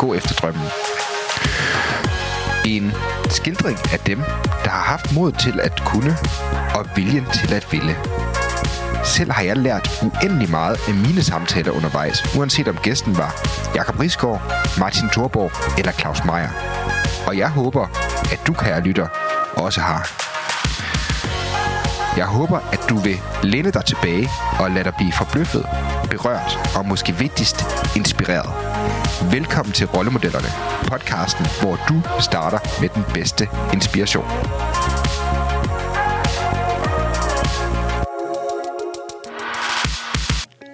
gå efter drømmen. En skildring af dem, der har haft mod til at kunne og viljen til at ville. Selv har jeg lært uendelig meget af mine samtaler undervejs, uanset om gæsten var Jakob Risgaard, Martin Thorborg eller Claus Meier. Og jeg håber, at du, kære lytter, også har. Jeg håber, at du vil læne dig tilbage og lade dig blive forbløffet, berørt og måske vigtigst inspireret. Velkommen til Rollemodellerne, podcasten, hvor du starter med den bedste inspiration.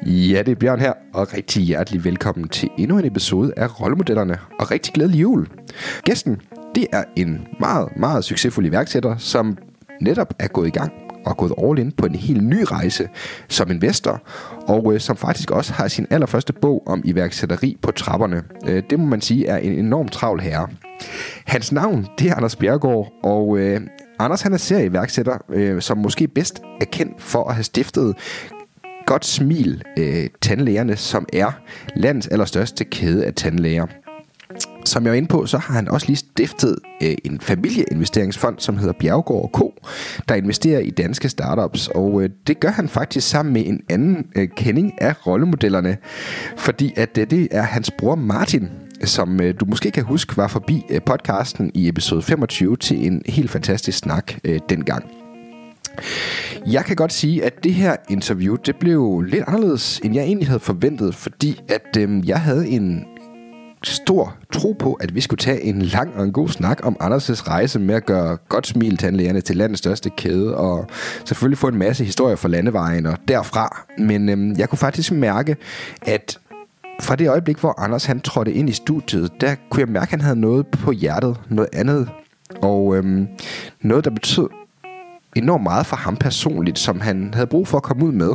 Ja, det er Bjørn her, og rigtig hjertelig velkommen til endnu en episode af Rollemodellerne, og rigtig glædelig jul. Gæsten, det er en meget, meget succesfuld iværksætter, som netop er gået i gang og gået all in på en helt ny rejse som investor, og øh, som faktisk også har sin allerførste bog om iværksætteri på trapperne. Øh, det må man sige er en enorm travl herre. Hans navn, det er Anders Bjergård, og øh, Anders han er serieværksætter, øh, som måske bedst er kendt for at have stiftet Godt Smil øh, Tandlægerne, som er landets allerstørste kæde af tandlæger. Som jeg var inde på, så har han også lige stiftet øh, en familieinvesteringsfond, som hedder Bjergård Co., der investerer i danske startups. Og øh, det gør han faktisk sammen med en anden øh, kending af rollemodellerne, fordi at øh, det er hans bror Martin, som øh, du måske kan huske var forbi øh, podcasten i episode 25 til en helt fantastisk snak øh, dengang. Jeg kan godt sige, at det her interview, det blev lidt anderledes, end jeg egentlig havde forventet, fordi at øh, jeg havde en stor tro på, at vi skulle tage en lang og en god snak om Anders' rejse med at gøre godt smil tandlægerne til landets største kæde, og selvfølgelig få en masse historier fra landevejen og derfra. Men øhm, jeg kunne faktisk mærke, at fra det øjeblik, hvor Anders han trådte ind i studiet, der kunne jeg mærke, at han havde noget på hjertet, noget andet. Og øhm, noget, der betød enormt meget for ham personligt, som han havde brug for at komme ud med.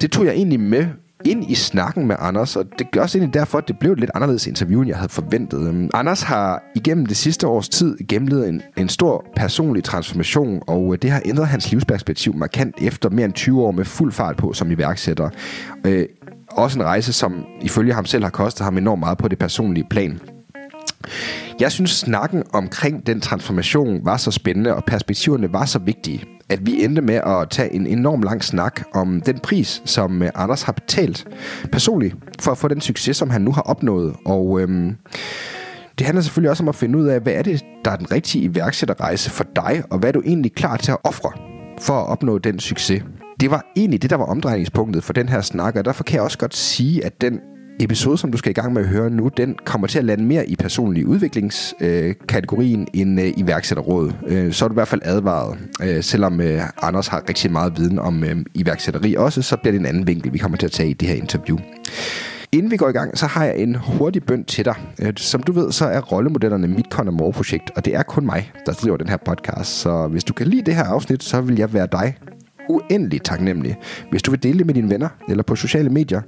Det tog jeg egentlig med ind i snakken med Anders, og det gør også egentlig derfor, at det blev et lidt anderledes interview, end jeg havde forventet. Øhm, Anders har igennem det sidste års tid gennemlevet en, en stor personlig transformation, og øh, det har ændret hans livsperspektiv markant efter mere end 20 år med fuld fart på som iværksætter. Øh, også en rejse, som ifølge ham selv har kostet ham enormt meget på det personlige plan. Jeg synes, snakken omkring den transformation var så spændende, og perspektiverne var så vigtige, at vi endte med at tage en enorm lang snak om den pris, som øh, Anders har betalt personligt for at få den succes, som han nu har opnået. Og øhm, det handler selvfølgelig også om at finde ud af, hvad er det, der er den rigtige iværksætterrejse for dig, og hvad er du egentlig klar til at ofre for at opnå den succes. Det var egentlig det, der var omdrejningspunktet for den her snak, og derfor kan jeg også godt sige, at den episode, som du skal i gang med at høre nu, den kommer til at lande mere i personlig udviklingskategorien øh, end øh, iværksætterråd. Øh, så er du i hvert fald advaret. Øh, selvom øh, Anders har rigtig meget viden om øh, iværksætteri også, så bliver det en anden vinkel, vi kommer til at tage i det her interview. Inden vi går i gang, så har jeg en hurtig bøn til dig. Øh, som du ved, så er rollemodellerne mit Conor projekt og det er kun mig, der driver den her podcast. Så hvis du kan lide det her afsnit, så vil jeg være dig uendelig taknemmelig. Hvis du vil dele det med dine venner eller på sociale medier,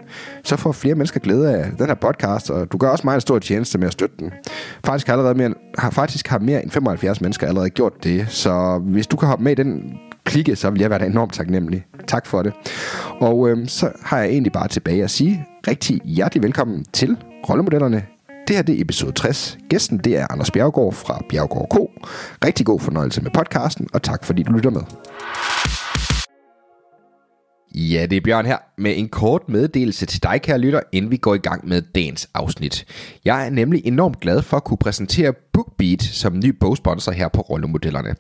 så får flere mennesker glæde af den her podcast, og du gør også mig en stor tjeneste med at støtte den. Faktisk har, allerede mere, har, faktisk har mere end 75 mennesker allerede gjort det, så hvis du kan hoppe med i den klikke, så vil jeg være da enormt taknemmelig. Tak for det. Og øhm, så har jeg egentlig bare tilbage at sige rigtig hjertelig velkommen til Rollemodellerne. Det her det er episode 60. Gæsten det er Anders Bjergård fra Bjergård K. Rigtig god fornøjelse med podcasten, og tak fordi du lytter med. Ja, det er Bjørn her med en kort meddelelse til dig, kære lytter, inden vi går i gang med dagens afsnit. Jeg er nemlig enormt glad for at kunne præsentere BookBeat som ny bogsponsor her på Rollemodellerne.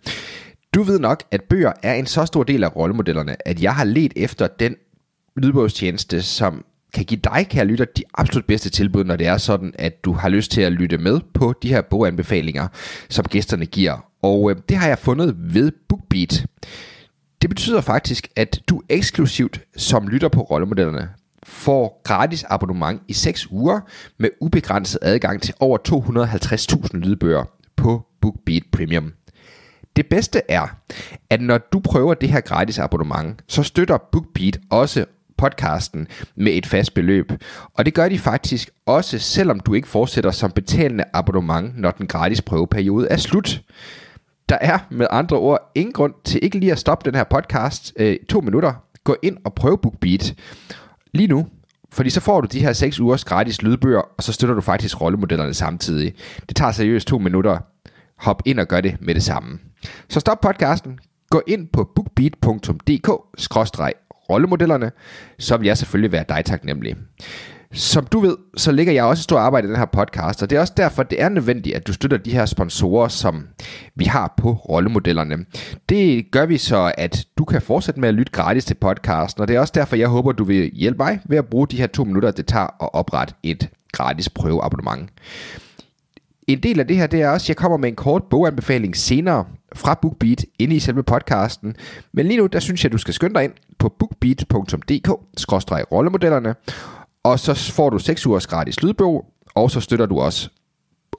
Du ved nok, at bøger er en så stor del af rollemodellerne, at jeg har let efter den lydbogstjeneste, som kan give dig, kære lytter, de absolut bedste tilbud, når det er sådan, at du har lyst til at lytte med på de her boganbefalinger, som gæsterne giver. Og øh, det har jeg fundet ved BookBeat. Det betyder faktisk, at du eksklusivt som lytter på rollemodellerne får gratis abonnement i 6 uger med ubegrænset adgang til over 250.000 lydbøger på BookBeat Premium. Det bedste er, at når du prøver det her gratis abonnement, så støtter BookBeat også podcasten med et fast beløb. Og det gør de faktisk også, selvom du ikke fortsætter som betalende abonnement, når den gratis prøveperiode er slut. Der er med andre ord ingen grund til ikke lige at stoppe den her podcast øh, to minutter. Gå ind og prøv BookBeat lige nu, fordi så får du de her 6 ugers gratis lydbøger, og så støtter du faktisk rollemodellerne samtidig. Det tager seriøst to minutter. Hop ind og gør det med det samme. Så stop podcasten. Gå ind på bookbeat.dk-rollemodellerne, så vil jeg selvfølgelig være dig taknemmelig. Som du ved, så ligger jeg også stor arbejde i den her podcast, og det er også derfor, det er nødvendigt, at du støtter de her sponsorer, som vi har på rollemodellerne. Det gør vi så, at du kan fortsætte med at lytte gratis til podcasten, og det er også derfor, jeg håber, du vil hjælpe mig ved at bruge de her to minutter, det tager at oprette et gratis prøveabonnement. En del af det her, det er også, at jeg kommer med en kort boganbefaling senere fra BookBeat inde i selve podcasten. Men lige nu, der synes jeg, du skal skynde dig ind på bookbeat.dk-rollemodellerne, og så får du 6 ugers gratis lydbog, og så støtter du også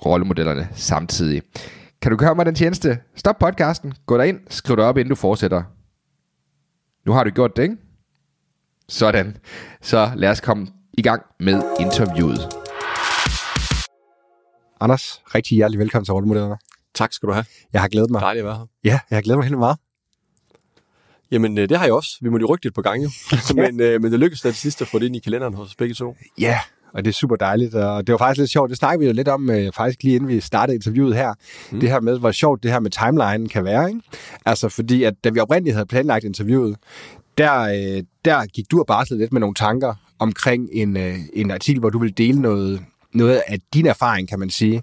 rollemodellerne samtidig. Kan du gøre mig den tjeneste? Stop podcasten, gå derind, skriv dig op, inden du fortsætter. Nu har du gjort det, ikke? Sådan. Så lad os komme i gang med interviewet. Anders, rigtig hjertelig velkommen til Rollemodellerne. Tak skal du have. Jeg har glædet mig. Dejligt at være her. Ja, jeg har glædet mig helt meget. Jamen, øh, det har jeg også. Vi må lige rykke lidt på gange, men, øh, men det lykkedes til sidst at få det ind i kalenderen hos os begge to. Ja, og det er super dejligt, og det var faktisk lidt sjovt. Det snakkede vi jo lidt om, øh, faktisk lige inden vi startede interviewet her. Mm. Det her med, hvor sjovt det her med timeline kan være. Ikke? Altså fordi, at da vi oprindeligt havde planlagt interviewet, der, øh, der gik du og barslet lidt med nogle tanker omkring en, øh, en artikel, hvor du ville dele noget, noget af din erfaring, kan man sige.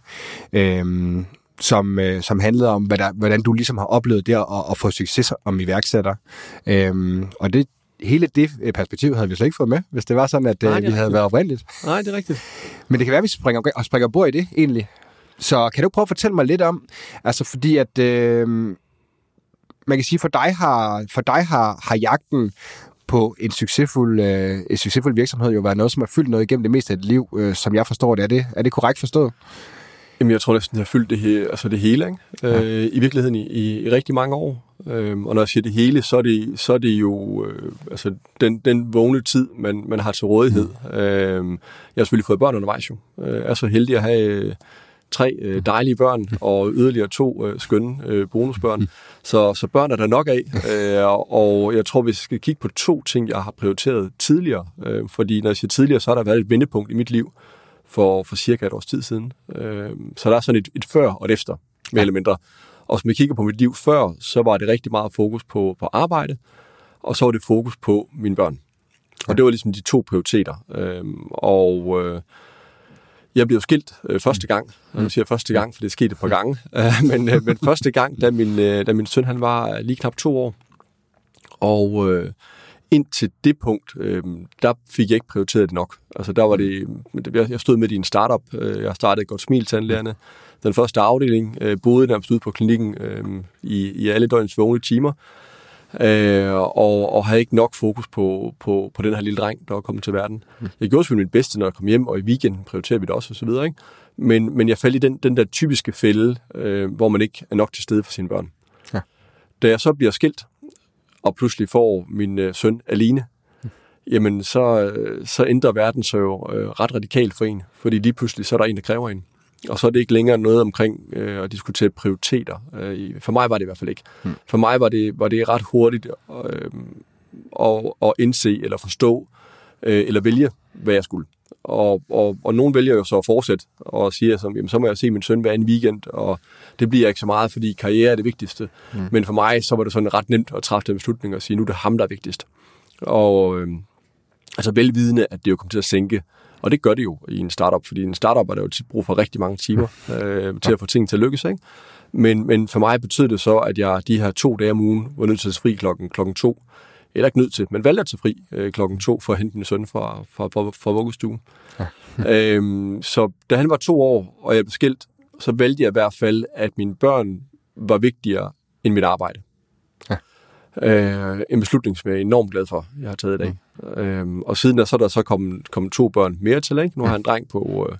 Øhm, som, øh, som handlede om, hvad der, hvordan du ligesom har oplevet det at, at få succes om iværksætter. Øhm, og det, hele det øh, perspektiv havde vi slet ikke fået med, hvis det var sådan, at Nej, øh, vi havde været oprindeligt. Nej, det er rigtigt. Men det kan være, at vi springer, og springer bord i det, egentlig. Så kan du prøve at fortælle mig lidt om, altså fordi at, øh, man kan sige, for dig har, for dig har, har jagten på en succesfuld, øh, en succesfuld virksomhed jo været noget, som har fyldt noget igennem det meste af dit liv, øh, som jeg forstår det. Er det, er det korrekt forstået? Jamen, jeg tror næsten, jeg har fyldt det, he- altså det hele, ikke? Ja. Øh, i virkeligheden i, i, i rigtig mange år. Øh, og når jeg siger det hele, så er det, så er det jo øh, altså den, den vågne tid, man, man har til rådighed. Mm. Øh, jeg har selvfølgelig fået børn undervejs jo. Øh, jeg er så heldig at have øh, tre øh, dejlige børn og yderligere to øh, skønne øh, bonusbørn. Så, så børn er der nok af. Øh, og jeg tror, vi skal kigge på to ting, jeg har prioriteret tidligere. Øh, fordi når jeg siger tidligere, så har der været et vendepunkt i mit liv for, for cirka et års tid siden. Øh, så der er sådan et, et før og et efter, mere eller mindre. Og hvis vi kigger på mit liv før, så var det rigtig meget fokus på, på arbejde, og så var det fokus på mine børn. Og det var ligesom de to prioriteter. Øh, og øh, jeg blev skilt øh, første gang. Mm. Jeg siger første gang, for det skete et par gange. men, øh, men første gang, da min, øh, da min søn han var lige knap to år. Og... Øh, indtil det punkt, øh, der fik jeg ikke prioriteret det nok. Altså der var det, jeg stod med i en startup, øh, jeg startede Godt Smil Tandlærerne, den første afdeling, øh, boede nærmest ude på klinikken øh, i, i alle døgnets vågne timer, øh, og, og havde ikke nok fokus på, på, på den her lille dreng, der var kommet til verden. Jeg gjorde selvfølgelig mit bedste, når jeg kom hjem, og i weekenden prioriterede vi det også, og så videre, ikke? Men, men jeg faldt i den, den der typiske fælde, øh, hvor man ikke er nok til stede for sine børn. Ja. Da jeg så bliver skilt, og pludselig får min øh, søn alene, jamen så, øh, så ændrer verden sig jo øh, ret radikalt for en, fordi lige pludselig så er der en, der kræver en. Og så er det ikke længere noget omkring øh, at diskutere prioriteter. Øh, for mig var det i hvert fald ikke. Hmm. For mig var det, var det ret hurtigt øh, at, at indse eller forstå øh, eller vælge, hvad jeg skulle. Og, og, og nogen vælger jo så at fortsætte og siger, som, jamen, så må jeg se min søn hver en weekend, og det bliver ikke så meget, fordi karriere er det vigtigste. Mm. Men for mig, så var det sådan ret nemt at træffe den beslutning og sige, nu er det ham, der er vigtigst. Og øh, altså velvidende, at det jo kommer til at sænke, og det gør det jo i en startup, fordi en startup er der jo tit brug for rigtig mange timer øh, til at få ting til at lykkes. Ikke? Men, men for mig betød det så, at jeg de her to dage om ugen var nødt til at fri klokken, klokken to, eller ikke nødt til, men valgte at tage fri øh, klokken to for at hente min søn fra, fra, fra, fra vuggestuen. Ja. øhm, så da han var to år, og jeg blev skilt, så valgte jeg i hvert fald, at mine børn var vigtigere end mit arbejde. Ja. Øh, en beslutning, som jeg er enormt glad for, jeg har taget i dag. Øhm, og siden der, så er der så kommet, kommet to børn mere til, ikke? Nu har han en dreng på, øh,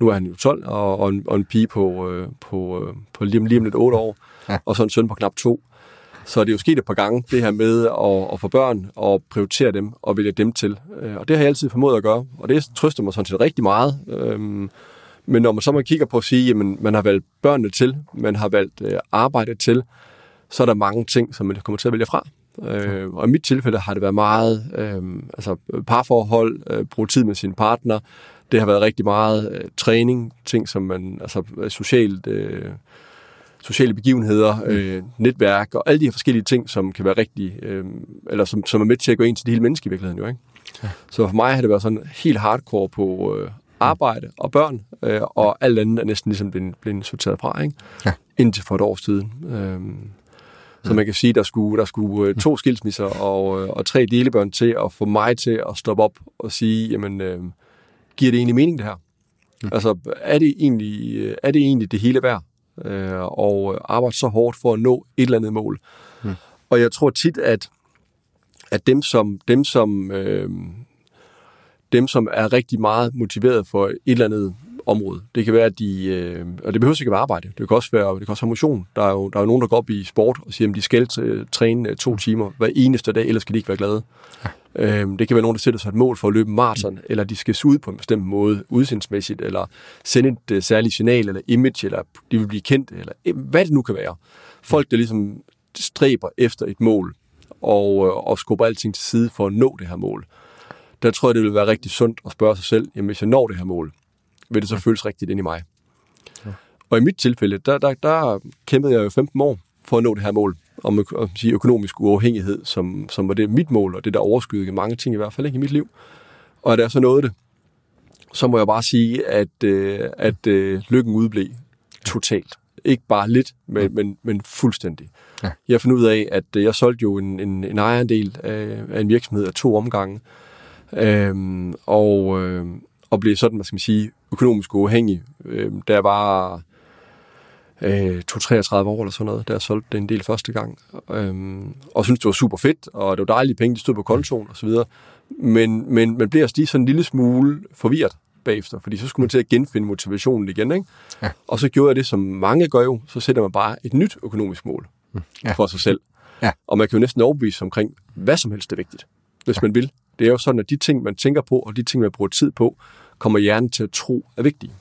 nu er han jo 12, og, og, en, og en pige på, øh, på, øh, på lige, lige om lidt 8 år, Ja. og så en søn på knap to. Så det er jo sket et par gange, det her med at, at få børn og prioritere dem og vælge dem til. Øh, og det har jeg altid formået at gøre, og det trøster mig sådan set rigtig meget. Øhm, men når man så man kigger på at sige, at man har valgt børnene til, man har valgt øh, arbejde til, så er der mange ting, som man kommer til at vælge fra. Øh, og i mit tilfælde har det været meget øh, altså parforhold, øh, bruge tid med sin partner. Det har været rigtig meget øh, træning, ting som man, altså socialt, øh, sociale begivenheder, øh, netværk og alle de her forskellige ting, som kan være rigtig, øh, eller som, som er med til at gå ind til det hele menneske i virkeligheden jo, ikke? Ja. Så for mig har det været sådan helt hardcore på øh, arbejde og børn, øh, og alt andet er næsten ligesom blevet, blevet sorteret fra, ikke? Ja. Indtil for et år siden. Øh, så man kan sige, der skulle, der skulle øh, to skilsmisser og, øh, og tre delebørn til at få mig til at stoppe op og sige, jamen, øh, giver det egentlig mening det her? Mm. Altså, er det, egentlig, øh, er det egentlig det hele værd? Øh, og arbejde så hårdt for at nå et eller andet mål. Mm. Og jeg tror tit, at, at dem, som, dem, som, øh, dem, som er rigtig meget motiveret for et eller andet område. Det kan være, at de, øh, og det behøver ikke at være arbejde. Det kan også være, det kan også være motion. Der er, jo, der er jo nogen, der går op i sport og siger, at de skal træne to timer hver eneste dag, ellers skal de ikke være glade. Ja. Øh, det kan være nogen, der sætter sig et mål for at løbe maraton, mm. eller de skal se ud på en bestemt måde, udsendsmæssigt, eller sende et uh, særligt signal, eller image, eller de vil blive kendt, eller øh, hvad det nu kan være. Folk, der ligesom stræber efter et mål, og, øh, og skubber alting til side for at nå det her mål. Der tror jeg, det vil være rigtig sundt at spørge sig selv, jamen hvis jeg når det her mål, vil det så føles rigtigt ind i mig. Og i mit tilfælde, der, der, der kæmpede jeg jo 15 år for at nå det her mål om at sige, økonomisk uafhængighed, som, som var det mit mål, og det der overskydede mange ting i hvert fald ikke i mit liv. Og da jeg så nåede det, så må jeg bare sige, at, øh, at øh, lykken udblev totalt. Ikke bare lidt, men, men, men fuldstændig. Ja. Jeg fandt ud af, at jeg solgte jo en, en, en ejerandel af, af en virksomhed af to omgange, øhm, og, øh, og blev sådan, hvad skal man sige, økonomisk uafhængig, øh, da jeg var øh, 2-33 år eller sådan noget, jeg solgte det en del første gang. Øh, og synes det var super fedt, og det var dejlige penge, de stod på kontoen og så videre. Men, men man bliver også lige sådan en lille smule forvirret bagefter, fordi så skulle man til at genfinde motivationen igen, ikke? Ja. Og så gjorde jeg det, som mange gør jo, så sætter man bare et nyt økonomisk mål ja. for sig selv. Ja. Og man kan jo næsten overbevise omkring, hvad som helst er vigtigt, hvis ja. man vil. Det er jo sådan, at de ting, man tænker på, og de ting, man bruger tid på, kommer hjernen til at tro er vigtige.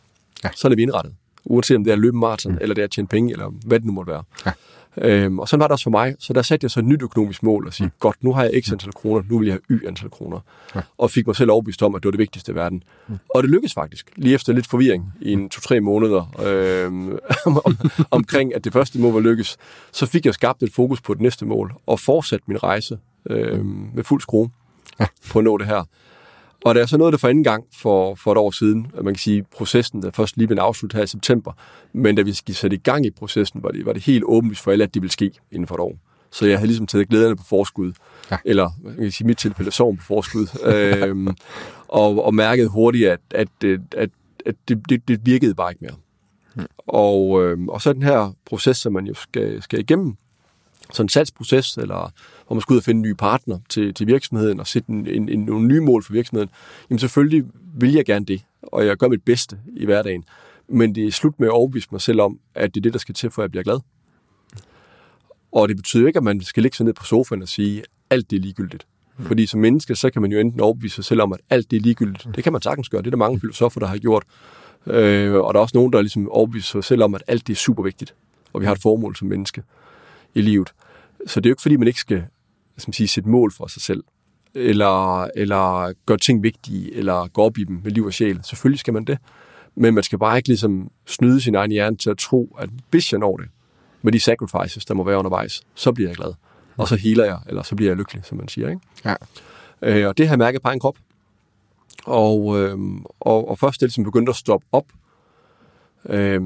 Ja. Så er det vi indrettet. Uanset om det er at løbe maraton, mm. eller det er at tjene penge, eller hvad det nu måtte være. Ja. Øhm, og sådan var det også for mig. Så der satte jeg så et nyt økonomisk mål og sige, mm. godt, nu har jeg x antal kroner, nu vil jeg have y antal kroner. Ja. Og fik mig selv overbevist om, at det var det vigtigste i verden. Mm. Og det lykkedes faktisk, lige efter lidt forvirring i en to-tre måneder øhm, om, omkring, at det første mål var lykkes. Så fik jeg skabt et fokus på det næste mål, og fortsat min rejse øhm, med fuld skrue ja. på at nå det her. Og da jeg så nåede det for anden gang for, for et år siden, at man kan sige, processen der først lige blev afsluttet her i september, men da vi skal sætte i gang i processen, var det, var det helt åbenlyst for alle, at det ville ske inden for et år. Så jeg havde ligesom taget glæderne på forskud, ja. eller man kan sige, mit tilfælde sorgen på forskud, øhm, og, og mærkede hurtigt, at, at, at, at det, det, det virkede bare ikke mere. Mm. Og, øhm, og så den her proces, som man jo skal, skal igennem, sådan en salgsproces, eller hvor man skal ud og finde en ny partner til, til virksomheden og sætte en, en, en, nogle nye mål for virksomheden, jamen selvfølgelig vil jeg gerne det, og jeg gør mit bedste i hverdagen. Men det er slut med at overbevise mig selv om, at det er det, der skal til, for at jeg bliver glad. Og det betyder ikke, at man skal ligge sig ned på sofaen og sige, at alt det er ligegyldigt. Fordi som menneske, så kan man jo enten overbevise sig selv om, at alt det er ligegyldigt. Det kan man sagtens gøre. Det er der mange filosofer, der har gjort. Øh, og der er også nogen, der ligesom overbeviser sig selv om, at alt det er super vigtigt. Og vi har et formål som menneske i livet. Så det er jo ikke, fordi man ikke skal skal man sige, sætte mål for sig selv, eller, eller gøre ting vigtige, eller gå op i dem med liv og sjæl. Selvfølgelig skal man det. Men man skal bare ikke ligesom snyde sin egen hjerne til at tro, at hvis jeg når det, med de sacrifices, der må være undervejs, så bliver jeg glad. Og så healer jeg, eller så bliver jeg lykkelig, som man siger. Ikke? Ja. Øh, og det har jeg mærket på en krop. Og, øh, og, og først det ligesom begyndte at stoppe op, øh,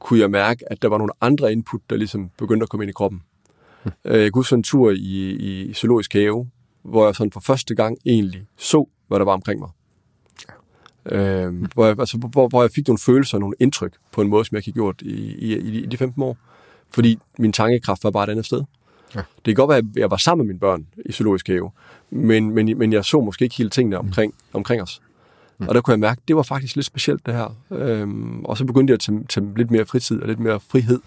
kunne jeg mærke, at der var nogle andre input, der ligesom begyndte at komme ind i kroppen. Mm. Jeg kunne en tur i, i Zoologisk Have, hvor jeg sådan for første gang egentlig så, hvad der var omkring mig. Ja. Øhm, hvor, jeg, altså, hvor, hvor jeg fik nogle følelser og nogle indtryk på en måde, som jeg ikke har gjort i, i, i de 15 år. Fordi min tankekraft var bare et andet sted. Ja. Det kan godt være, at jeg var sammen med mine børn i zoologisk have, men, men, men jeg så måske ikke hele tingene omkring, mm. omkring os. Mm. Og der kunne jeg mærke, at det var faktisk lidt specielt det her. Øhm, og så begyndte jeg at tage, tage lidt mere fritid og lidt mere frihed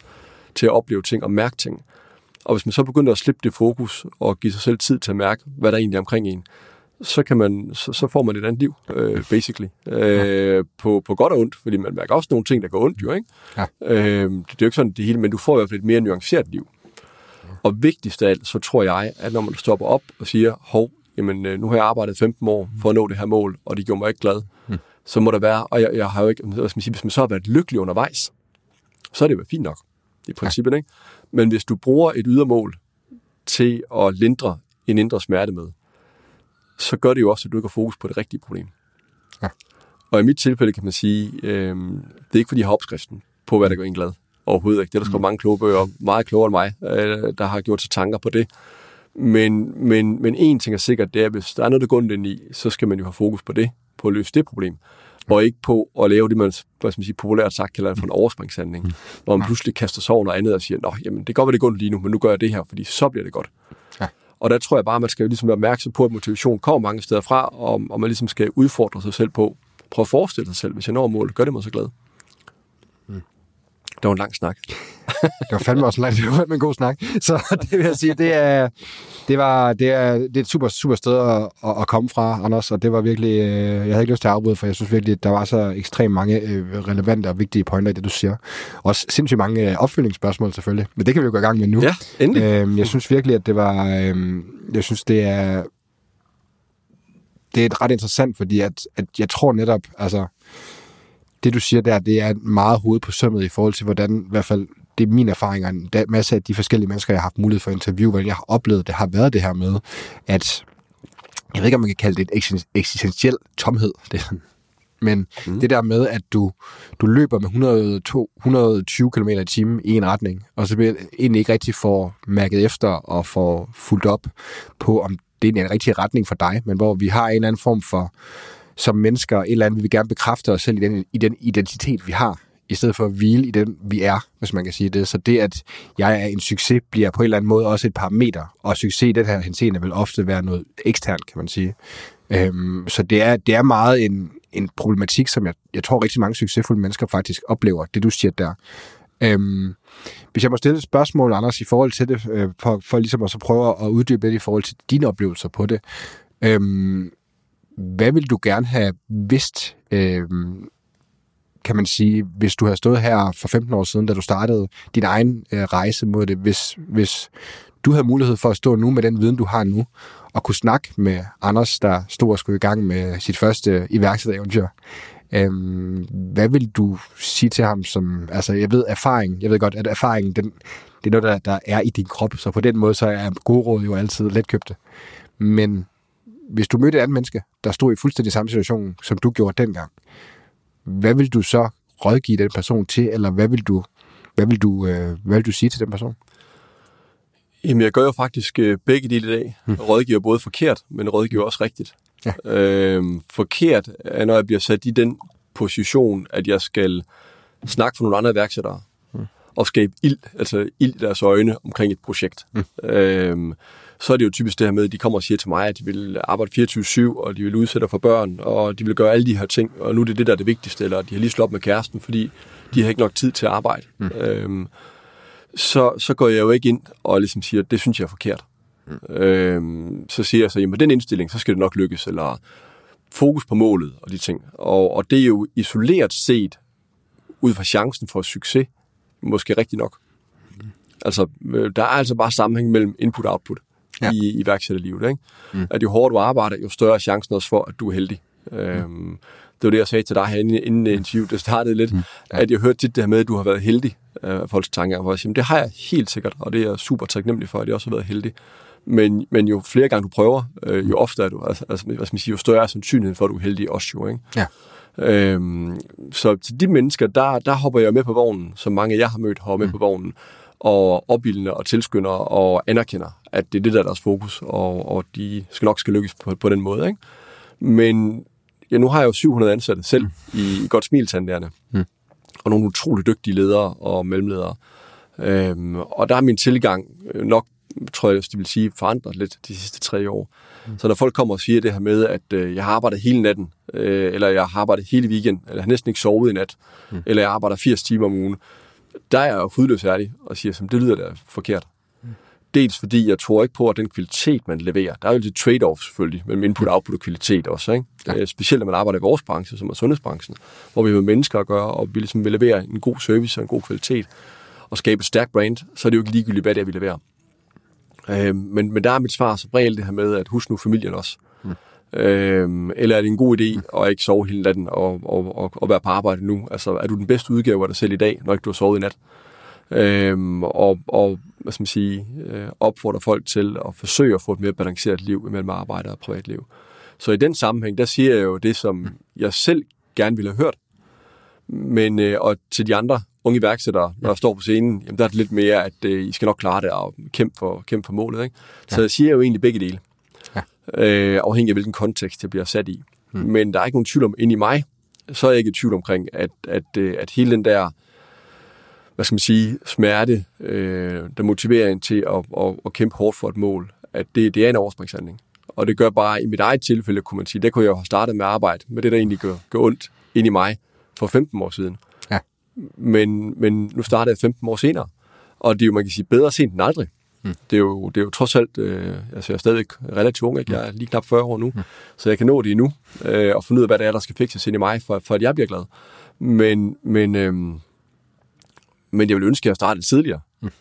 til at opleve ting og mærke ting. Og hvis man så begynder at slippe det fokus og give sig selv tid til at mærke, hvad der egentlig er omkring en, så, kan man, så, så får man et andet liv, øh, basically. Øh, på, på godt og ondt, fordi man mærker også nogle ting, der går ondt jo, ikke? Ja. Øh, det, det er jo ikke sådan det hele, men du får i hvert fald et mere nuanceret liv. Og vigtigst af alt, så tror jeg, at når man stopper op og siger, hov, jamen øh, nu har jeg arbejdet 15 år for at nå det her mål, og det gjorde mig ikke glad, mm. så må der være, og jeg, jeg har jo ikke, hvad skal man sige, hvis man så har været lykkelig undervejs, så er det jo fint nok, i princippet, ja. ikke? Men hvis du bruger et ydermål til at lindre en indre smerte med, så gør det jo også, at du ikke har fokus på det rigtige problem. Ja. Og i mit tilfælde kan man sige, øh, det er ikke fordi, jeg har opskriften på, hvad der gør en glad. Overhovedet ikke. Det er der mm. mange kloge bøger, meget klogere end mig, øh, der har gjort sig tanker på det. Men, men, men en ting er sikkert, det er, at hvis der er noget, der går ind i, så skal man jo have fokus på det, på at løse det problem. Og ikke på at lave det, man, hvad skal man sige, populært sagt kalder for en overspringshandling, mm. hvor man pludselig kaster sig over noget andet og siger, Nå, jamen, det kan godt være, det går lige nu, men nu gør jeg det her, fordi så bliver det godt. Ja. Og der tror jeg bare, man skal ligesom være opmærksom på, at motivation kommer mange steder fra, og, og man ligesom skal udfordre sig selv på, prøve at forestille sig selv, hvis jeg når målet, gør det mig så glad. Det var en lang snak. Det var fandme også en lang, det var fandme en god snak. Så det vil jeg sige, det er, det var, det er, det er et super, super sted at, at, komme fra, Anders, og det var virkelig, øh, jeg havde ikke lyst til at afbryde, for jeg synes virkelig, at der var så ekstremt mange øh, relevante og vigtige pointer i det, du siger. Også sindssygt mange øh, opfølgningsspørgsmål selvfølgelig, men det kan vi jo gå i gang med nu. Ja, endelig. Øhm, jeg synes virkelig, at det var, øhm, jeg synes, det er, det er ret interessant, fordi at, at jeg tror netop, altså, det du siger der, det er meget hoved på sømmet i forhold til, hvordan i hvert fald det er min erfaring, og en masse af de forskellige mennesker, jeg har haft mulighed for at interviewe, hvordan jeg har oplevet, det har været det her med, at jeg ved ikke, om man kan kalde det et eksistentiel tomhed, det er men mm. det der med, at du, du løber med 102, 120 km i timen i en retning, og så bliver egentlig ikke rigtig får mærket efter og får fuldt op på, om det er en rigtig retning for dig, men hvor vi har en eller anden form for som mennesker et eller andet, vi vil gerne bekræfte os selv i den, i den identitet, vi har, i stedet for at hvile i den, vi er, hvis man kan sige det. Så det, at jeg er en succes, bliver på en eller anden måde også et parameter, og succes i den her henseende vil ofte være noget eksternt, kan man sige. Øhm, så det er, det er meget en, en problematik, som jeg, jeg tror rigtig mange succesfulde mennesker faktisk oplever, det du siger der. Øhm, hvis jeg må stille et spørgsmål, Anders, i forhold til det, øh, for, for ligesom at så prøve at uddybe lidt i forhold til dine oplevelser på det. Øhm, hvad vil du gerne have vidst, øh, kan man sige, hvis du havde stået her for 15 år siden, da du startede din egen øh, rejse mod det, hvis, hvis du havde mulighed for at stå nu med den viden, du har nu, og kunne snakke med Anders, der stod og skulle i gang med sit første iværksættereventyr. Øhm, hvad vil du sige til ham som, altså jeg ved erfaring, jeg ved godt, at erfaring, den, det er noget, der, der er i din krop, så på den måde, så er gode råd jo altid letkøbte. Men hvis du mødte et andet menneske, der stod i fuldstændig samme situation, som du gjorde dengang, hvad vil du så rådgive den person til, eller hvad vil du, hvad vil du, øh, hvad vil du sige til den person? Jamen, jeg gør jo faktisk øh, begge dele i dag. Hmm. Rådgiver både forkert, men rådgiver også rigtigt. Ja. Øhm, forkert er, når jeg bliver sat i den position, at jeg skal snakke for nogle andre iværksættere og skabe ild, altså ild i deres øjne omkring et projekt. Hmm. Øhm, så er det jo typisk det her med, at de kommer og siger til mig, at de vil arbejde 24-7, og de vil udsætte for børn, og de vil gøre alle de her ting, og nu er det det, der er det vigtigste, eller de har lige slået op med kæresten, fordi de har ikke nok tid til at arbejde. Mm. Øhm, så, så går jeg jo ikke ind og ligesom siger, at det synes jeg er forkert. Mm. Øhm, så siger jeg så, at med den indstilling, så skal det nok lykkes, eller fokus på målet og de ting. Og, og det er jo isoleret set, ud fra chancen for succes, måske rigtig nok. Mm. Altså, øh, der er altså bare sammenhæng mellem input og output ja. i iværksætterlivet. Ikke? Mm. At jo hårdere du arbejder, jo større er chancen også for, at du er heldig. Mm. Øhm, det var det, jeg sagde til dig her inden, inden interviewet, det startede lidt, mm. ja. at jeg hørte tit det her med, at du har været heldig, øh, folks tanker, hvor jeg siger, det har jeg helt sikkert, og det er jeg super taknemmelig for, at jeg også har været heldig. Men, men jo flere gange du prøver, øh, jo oftere er du, altså, altså, hvad skal man sige, jo større er sandsynligheden for, at du er heldig også jo, ikke? Ja. Øhm, så til de mennesker, der, der hopper jeg med på vognen, som mange jer har mødt, hopper med mm. på vognen og opbildende og tilskynder og anerkender, at det er det, der er deres fokus, og, og de skal nok skal lykkes på, på den måde. Ikke? Men ja, nu har jeg jo 700 ansatte selv mm. i, i Godt Smil mm. og nogle utrolig dygtige ledere og mellemledere. Øhm, og der er min tilgang øh, nok tror jeg, de vil sige, forandret lidt de sidste tre år. Mm. Så når folk kommer og siger det her med, at øh, jeg har arbejdet hele natten, øh, eller jeg har arbejdet hele weekend, eller jeg har næsten ikke sovet i nat, mm. eller jeg arbejder 80 timer om ugen, der er jeg jo hudløs ærlig og siger, at det lyder da forkert. Mm. Dels fordi, jeg tror ikke på, at den kvalitet, man leverer, der er jo lidt trade-off selvfølgelig, mellem input, output og kvalitet også. Ikke? Ja. Øh, specielt når man arbejder i vores branche, som er sundhedsbranchen, hvor vi har med mennesker at gøre, og vi ligesom vil levere en god service og en god kvalitet, og skabe et stærkt brand, så er det jo ikke ligegyldigt, hvad det er, vi leverer. Øh, men, men der er mit svar så bredt det her med, at husk nu familien også. Mm. Øh, eller er det en god idé mm. at ikke sove hele natten og, og, og, og være på arbejde nu? Altså, er du den bedste udgave af dig selv i dag, når ikke du har sovet i nat? Øh, og, og hvad skal man sige, øh, opfordre folk til at forsøge at få et mere balanceret liv mellem arbejde og privatliv. Så i den sammenhæng, der siger jeg jo det, som mm. jeg selv gerne ville have hørt. Men, øh, og til de andre unge iværksættere, når jeg står på scenen, jamen, der er det lidt mere, at øh, I skal nok klare det og kæmpe for, kæmpe for målet. Ikke? Så ja. jeg siger jo egentlig begge dele. Ja. Øh, afhængig af hvilken kontekst jeg bliver sat i. Hmm. Men der er ikke nogen tvivl om, ind i mig, så er jeg ikke i tvivl omkring, at, at, øh, at hele den der hvad skal man sige, smerte, øh, der motiverer en til at, at, at kæmpe hårdt for et mål, at det, det er en overspringshandling. Og det gør bare, i mit eget tilfælde, kunne man sige, der kunne jeg jo have startet med at arbejde med det, der egentlig gør, gør ondt ind i mig for 15 år siden. Men, men nu starter jeg 15 år senere, og det er jo, man kan sige, bedre sent end aldrig. Mm. Det, er jo, det er jo trods alt, øh, altså jeg er stadig relativt ung, ikke? jeg er lige knap 40 år nu, mm. så jeg kan nå det endnu, øh, og finde ud af, hvad det er, der skal fikses ind i mig, for, for at jeg bliver glad. Men, men, øh, men jeg vil ønske, at jeg startede tidligere mm.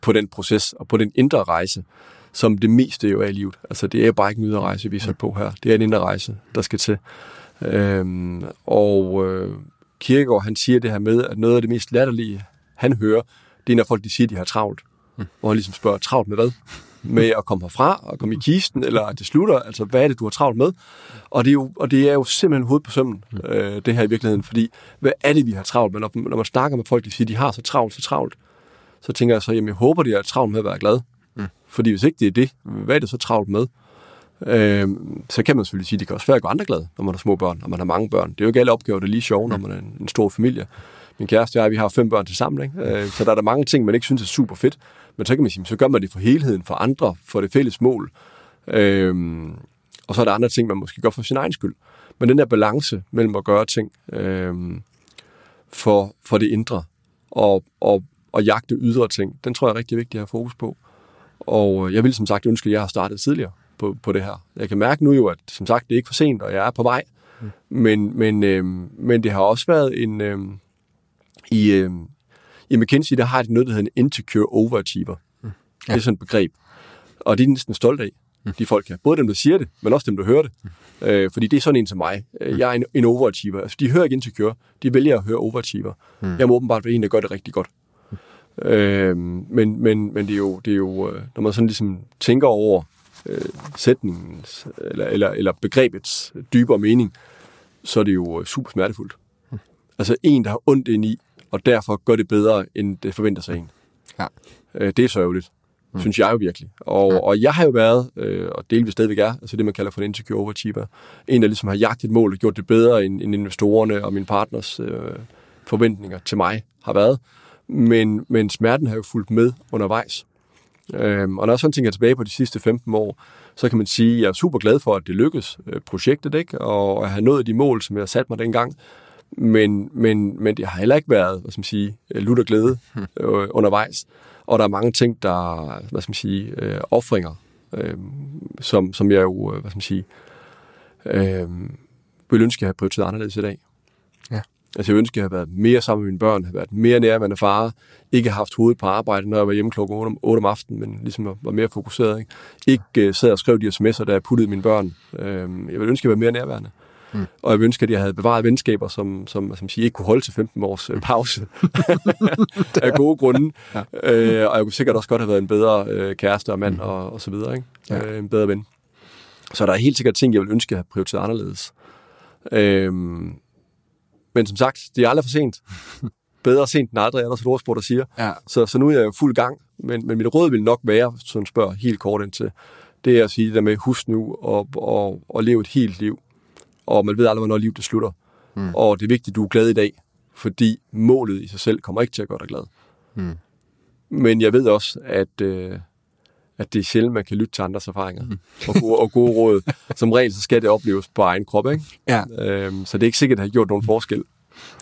på den proces, og på den indre rejse, som det meste jo er i livet. Altså det er jo bare ikke en ydre rejse, vi er sat på her. Det er en indre rejse, der skal til. Øhm, og øh, Kierkegaard, han siger det her med, at noget af det mest latterlige, han hører, det er, når folk de siger, at de har travlt. Mm. Hvor han ligesom spørger, travlt med hvad? Med at komme herfra og komme i kisten, eller at det slutter, altså hvad er det, du har travlt med? Og det er jo, og det er jo simpelthen hovedet på sømmen, mm. øh, det her i virkeligheden, fordi hvad er det, vi har travlt med? Når, når man snakker med folk, de siger, at de har så travlt, så travlt, så tænker jeg så, jamen jeg håber, de har travlt med at være glad. Mm. Fordi hvis ikke det er det, hvad er det så travlt med? Øh, så kan man selvfølgelig sige, at det kan også være at gøre andre glade, når man har små børn, og man har mange børn. Det er jo ikke alle opgaver, der er lige sjove, når man er en, stor familie. Min kæreste og jeg, vi har fem børn til sammen, ikke? Øh, så der er der mange ting, man ikke synes er super fedt. Men så kan man sige, så gør man det for helheden, for andre, for det fælles mål. Øh, og så er der andre ting, man måske gør for sin egen skyld. Men den der balance mellem at gøre ting øh, for, for det indre og, og, og jagte ydre ting, den tror jeg er rigtig vigtigt at have fokus på. Og jeg vil som sagt ønske, at jeg har startet tidligere på, på det her. Jeg kan mærke nu jo, at som sagt, det er ikke for sent, og jeg er på vej. Mm. Men, men, øh, men det har også været en... Øh, I, øh, I McKinsey, der har de noget, der hedder en insecure overachiever. Mm. Ja. Det er sådan et begreb. Og det er de næsten stolt af, mm. de folk her. Både dem, der siger det, men også dem, der hører det. Mm. Øh, fordi det er sådan en som mig. Mm. Jeg er en, en overachiever. Altså, de hører ikke insecure. De vælger at høre overachiever. Mm. Jeg må åbenbart være en, der gør det rigtig godt. Mm. Øh, men, men, men det er jo, det er jo øh, når man sådan ligesom tænker over, øh, sætningens eller, eller, eller begrebets dybere mening, så er det jo øh, super smertefuldt. Mm. Altså en, der har ondt ind i, og derfor gør det bedre, end det forventer sig en. Ja. Øh, det er sørgeligt, mm. synes jeg jo virkelig. Og, ja. og jeg har jo været, øh, og delvis stadigvæk er, altså det, man kalder for en insecure overachiever, en, der ligesom har jagtet et mål og gjort det bedre, end, end investorerne og min partners øh, forventninger til mig har været. Men, men smerten har jo fulgt med undervejs. Øhm, og når jeg sådan tænker tilbage på de sidste 15 år, så kan man sige, at jeg er super glad for, at det lykkedes, øh, projektet, ikke? og at have nået de mål, som jeg sat mig dengang. Men, men, men det har heller ikke været, hvad skal man sige, øh, lutter glæde øh, undervejs. Og der er mange ting, der, hvad skal man sige, øh, offringer, øh, som, som jeg jo, øh, hvad skal man sige, øh, vil ønske, at jeg havde prioriteret anderledes i dag. Altså jeg ønsker, at jeg havde været mere sammen med mine børn, have været mere nærværende far, ikke haft hovedet på arbejde, når jeg var hjemme klokken 8 om, 8 om aftenen, men ligesom var mere fokuseret. Ikke, ikke uh, sad og skrev de sms'er, da jeg puttede mine børn. Uh, jeg ville ønske, at jeg var mere nærværende. Mm. Og jeg ville ønske, at jeg havde bevaret venskaber, som, som, som siger, ikke kunne holde til 15 års uh, pause. af gode grunde. ja. uh, og jeg kunne sikkert også godt have været en bedre uh, kæreste og mand mm. og, og så videre. Ikke? Ja. Uh, en bedre ven. Så der er helt sikkert ting, jeg vil ønske, at have prioriteret anderledes. Uh, men som sagt, det er aldrig for sent. Bedre sent end aldrig, er der så et ordsprog, der siger. Ja. Så, så nu er jeg jo fuld gang. Men, men mit råd vil nok være, som spørger helt kort ind til, det er at sige det der med, husk nu og, og, og leve et helt liv. Og man ved aldrig, hvornår livet det slutter. Mm. Og det er vigtigt, at du er glad i dag, fordi målet i sig selv kommer ikke til at gøre dig glad. Mm. Men jeg ved også, at, øh, at det er sjældent, man kan lytte til andres erfaringer mm. og, gode, og gode råd. Som regel, så skal det opleves på egen krop, ikke? Ja. Øhm, så det er ikke sikkert, at det har gjort nogen forskel.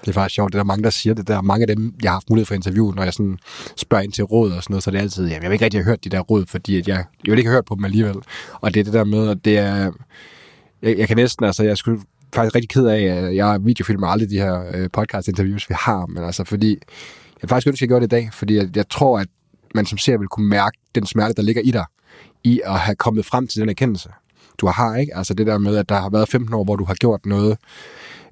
Det er faktisk sjovt, det er der mange, der siger det der. Mange af dem, jeg har haft mulighed for interview, når jeg sådan spørger ind til råd og sådan noget, så er det altid, jamen, jeg vil ikke rigtig have hørt de der råd, fordi at jeg, jeg vil ikke have hørt på dem alligevel. Og det er det der med, at det er, jeg, jeg kan næsten, altså, jeg skulle faktisk rigtig ked af, at jeg videofilmer aldrig de her øh, podcast-interviews, vi har, men altså, fordi, jeg faktisk ønsker, at jeg gjorde det i dag, fordi jeg, jeg tror, at man som ser vil kunne mærke den smerte, der ligger i dig, i at have kommet frem til den erkendelse, du har, ikke? Altså det der med, at der har været 15 år, hvor du har gjort noget,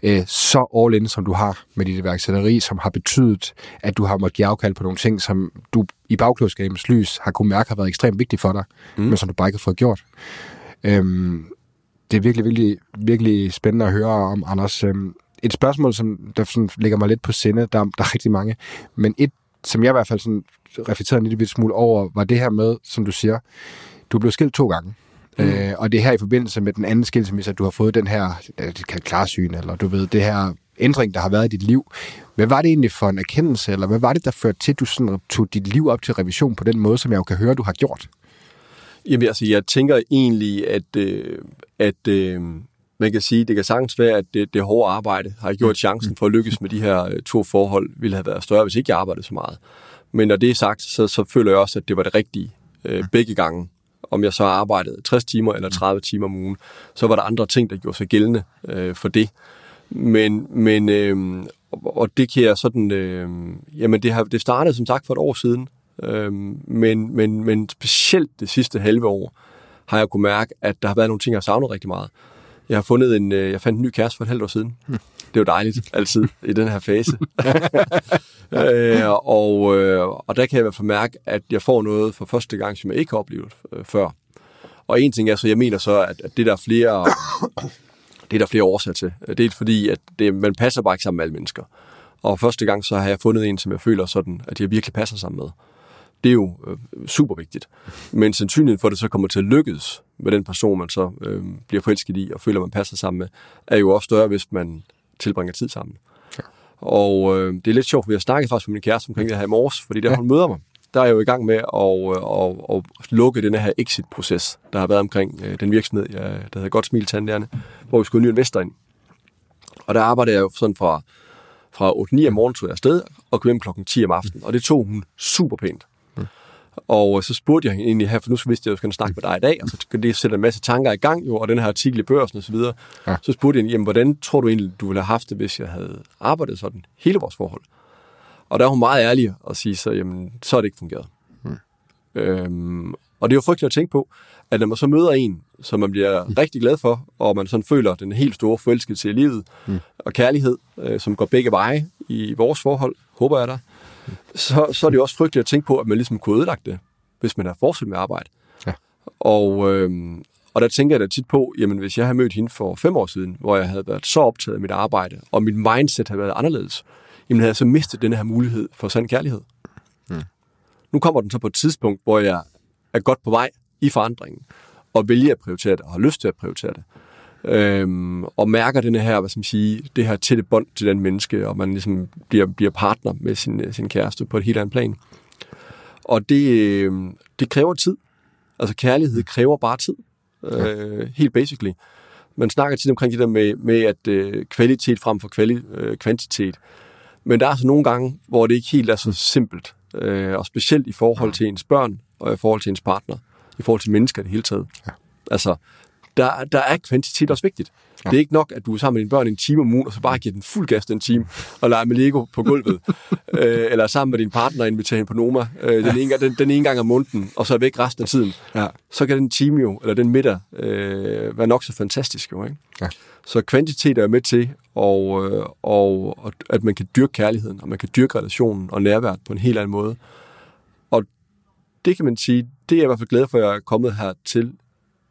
øh, så all in, som du har med dit iværksætteri, som har betydet, at du har måttet give afkald på nogle ting, som du i bagklodskabens lys har kunne mærke har været ekstremt vigtigt for dig, mm. men som du bare ikke har fået gjort. Øhm, det er virkelig, virkelig, virkelig spændende at høre om, Anders. Øhm, et spørgsmål, som der sådan ligger mig lidt på sinde, der, der er rigtig mange, men et, som jeg i hvert fald sådan reflekterede en lille smule over, var det her med, som du siger, du blev skilt to gange. Mm. Øh, og det her i forbindelse med den anden skilsmisse, at du har fået den her det kan klarsyn, eller du ved, det her ændring, der har været i dit liv. Hvad var det egentlig for en erkendelse, eller hvad var det, der førte til, at du sådan tog dit liv op til revision på den måde, som jeg jo kan høre, du har gjort? Jamen altså, jeg tænker egentlig, at, øh, at øh, man kan sige, det kan sagtens være, at det, det hårde arbejde har gjort chancen for at lykkes med de her øh, to forhold, ville have været større, hvis ikke jeg arbejdede så meget. Men når det er sagt, så, så føler jeg også, at det var det rigtige øh, begge gange om jeg så arbejdede 60 timer eller 30 timer om ugen, så var der andre ting, der gjorde sig gældende øh, for det. Men, men øh, og det kan jeg sådan, øh, jamen det, har, det startede som sagt for et år siden, øh, men, men, men specielt det sidste halve år har jeg kunne mærke, at der har været nogle ting, jeg har savnet rigtig meget. Jeg har fundet en, øh, jeg fandt en ny kæreste for et halvt år siden. Hmm. Det er jo dejligt, altid, i den her fase. øh, og, øh, og der kan jeg i hvert fald mærke, at jeg får noget for første gang, som jeg ikke har oplevet øh, før. Og en ting er så, jeg mener så, at, at det der er flere, det er der flere årsager til. Det er fordi, at det, man passer bare ikke sammen med alle mennesker. Og første gang så har jeg fundet en, som jeg føler sådan, at jeg virkelig passer sammen med. Det er jo øh, super vigtigt. Men sandsynligheden for, at det så kommer til at lykkes med den person, man så øh, bliver forelsket i og føler, man passer sammen med, er jo også større, hvis man tilbringer tid sammen. Ja. Og øh, det er lidt sjovt, for jeg snakkede faktisk med min kæreste omkring det her i morges, fordi der ja. hun møder mig, der er jeg jo i gang med at, at, at, at lukke den her exit-proces, der har været omkring øh, den virksomhed, jeg, der hedder Godt Smil Tanderne, hvor vi skulle en ny investor ind. Og der arbejder jeg jo sådan fra, fra 8-9 om morgenen, tog jeg afsted, og kom hjem klokken 10 om aftenen. Og det tog hun super pænt. Og så spurgte jeg hende egentlig her, for nu vidste jeg, at jeg skulle snakke med dig i dag, og så det sætte en masse tanker i gang, jo, og den her artikel i børsen og så videre. Ja. Så spurgte jeg hende, jamen, hvordan tror du egentlig, du ville have haft det, hvis jeg havde arbejdet sådan hele vores forhold? Og der er hun meget ærlig at sige, så, jamen, så er det ikke fungeret. Hmm. Øhm, og det er jo frygteligt at tænke på, at når man så møder en, som man bliver mm. rigtig glad for, og man sådan føler den helt store forelskelse i livet, mm. og kærlighed, øh, som går begge veje i vores forhold, håber jeg der, så, så er det jo også frygteligt at tænke på, at man ligesom kunne ødelægge det, hvis man har fortsat med arbejde. Ja. Og, øh, og der tænker jeg da tit på, jamen hvis jeg havde mødt hende for fem år siden, hvor jeg havde været så optaget af mit arbejde, og mit mindset havde været anderledes, jamen havde jeg så mistet den her mulighed for sand kærlighed. Mm. Nu kommer den så på et tidspunkt, hvor jeg er godt på vej i forandringen, og vælger at prioritere det, og har lyst til at prioritere det. Øhm, og mærker den her, hvad skal man sige, det her tætte bånd til den menneske, og man ligesom bliver, bliver partner med sin, sin kæreste på et helt andet plan. Og det, øhm, det kræver tid. Altså kærlighed kræver bare tid. Øh, helt basically. Man snakker tit omkring det der med, med at øh, kvalitet frem for kvali, øh, kvantitet. Men der er altså nogle gange, hvor det ikke helt er så simpelt. Øh, og specielt i forhold til ens børn, og i forhold til ens partner. I forhold til mennesker i det hele taget. Ja. Altså, der, der er kvantitet også vigtigt. Ja. Det er ikke nok, at du er sammen med dine børn en time om ugen, og så bare giver den fuld gas den time, og leger med Lego på gulvet. øh, eller sammen med din partner og inviterer hende på Noma øh, den, ene, den, den ene gang om måneden, og så er væk resten af tiden. Ja. Så kan den time jo, eller den middag, øh, være nok så fantastisk jo, ikke? Ja. Så kvantitet er med til, og, øh, og, og at man kan dyrke kærligheden, og man kan dyrke relationen og nærværet på en helt anden måde. Og det kan man sige, det er jeg i hvert fald glad for, at jeg er kommet her til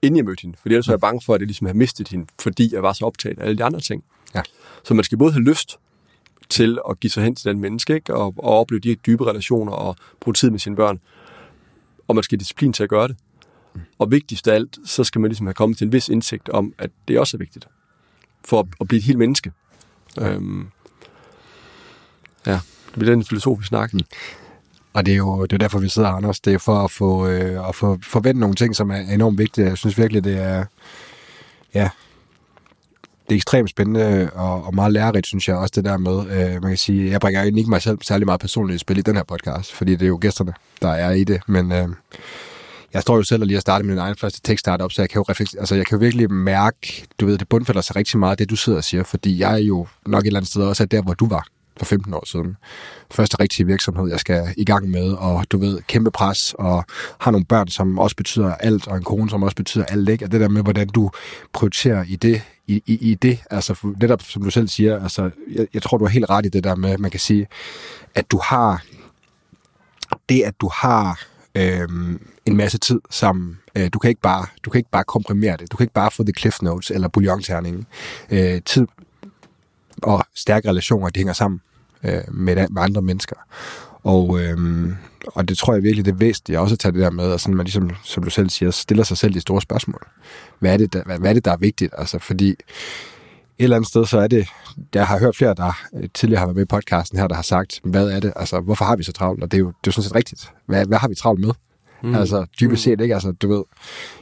inden jeg mødte hende. Fordi ellers var jeg bange for, at jeg ligesom havde mistet hende, fordi jeg var så optaget af alle de andre ting. Ja. Så man skal både have lyst til at give sig hen til den menneske, ikke? Og, og opleve de dybe relationer og bruge tid med sine børn. Og man skal have disciplin til at gøre det. Mm. Og vigtigst af alt, så skal man ligesom have kommet til en vis indsigt om, at det også er vigtigt. For at, at blive et helt menneske. Ja. Øhm, ja, det bliver den filosofisk snak. Mm. Og det er jo det er derfor, vi sidder her, Anders. Det er for at få, øh, at få forvente nogle ting, som er enormt vigtige. Jeg synes virkelig, det er... Ja, det er ekstremt spændende og, og meget lærerigt, synes jeg også, det der med. Øh, man kan sige, jeg bringer ikke mig selv særlig meget personligt i spil i den her podcast, fordi det er jo gæsterne, der er i det. Men øh, jeg står jo selv og lige har startet min egen første tekst-startup, så jeg kan jo, reflektere, altså, jeg kan jo virkelig mærke, du ved, det bundfælder sig rigtig meget, det du sidder og siger, fordi jeg er jo nok et eller andet sted også er der, hvor du var for 15 år siden. Første rigtige virksomhed, jeg skal i gang med, og du ved, kæmpe pres, og har nogle børn, som også betyder alt, og en kone, som også betyder alt, ikke? Og det der med, hvordan du prioriterer i det, i, i, i det, altså netop som du selv siger, altså jeg, jeg tror, du har helt ret i det der med, man kan sige, at du har, det at du har øhm, en masse tid sammen. Øh, du, kan ikke bare, du kan ikke bare komprimere det. Du kan ikke bare få the cliff notes eller bouillonterningen. Øh, tid og stærke relationer, de hænger sammen øh, med, med andre mennesker. Og, øh, og det tror jeg virkelig, det er væsentligt også at tage det der med, at sådan, man ligesom, som du selv siger, stiller sig selv de store spørgsmål. Hvad er det, der, hvad, hvad er det, der er vigtigt? Altså, fordi et eller andet sted, så er det, jeg har hørt flere, der tidligere har været med i podcasten her, der har sagt, hvad er det? Altså, hvorfor har vi så travlt? Og det er jo, det er jo sådan set rigtigt. Hvad, hvad har vi travlt med? Mm. Altså dybest set ikke, altså du ved,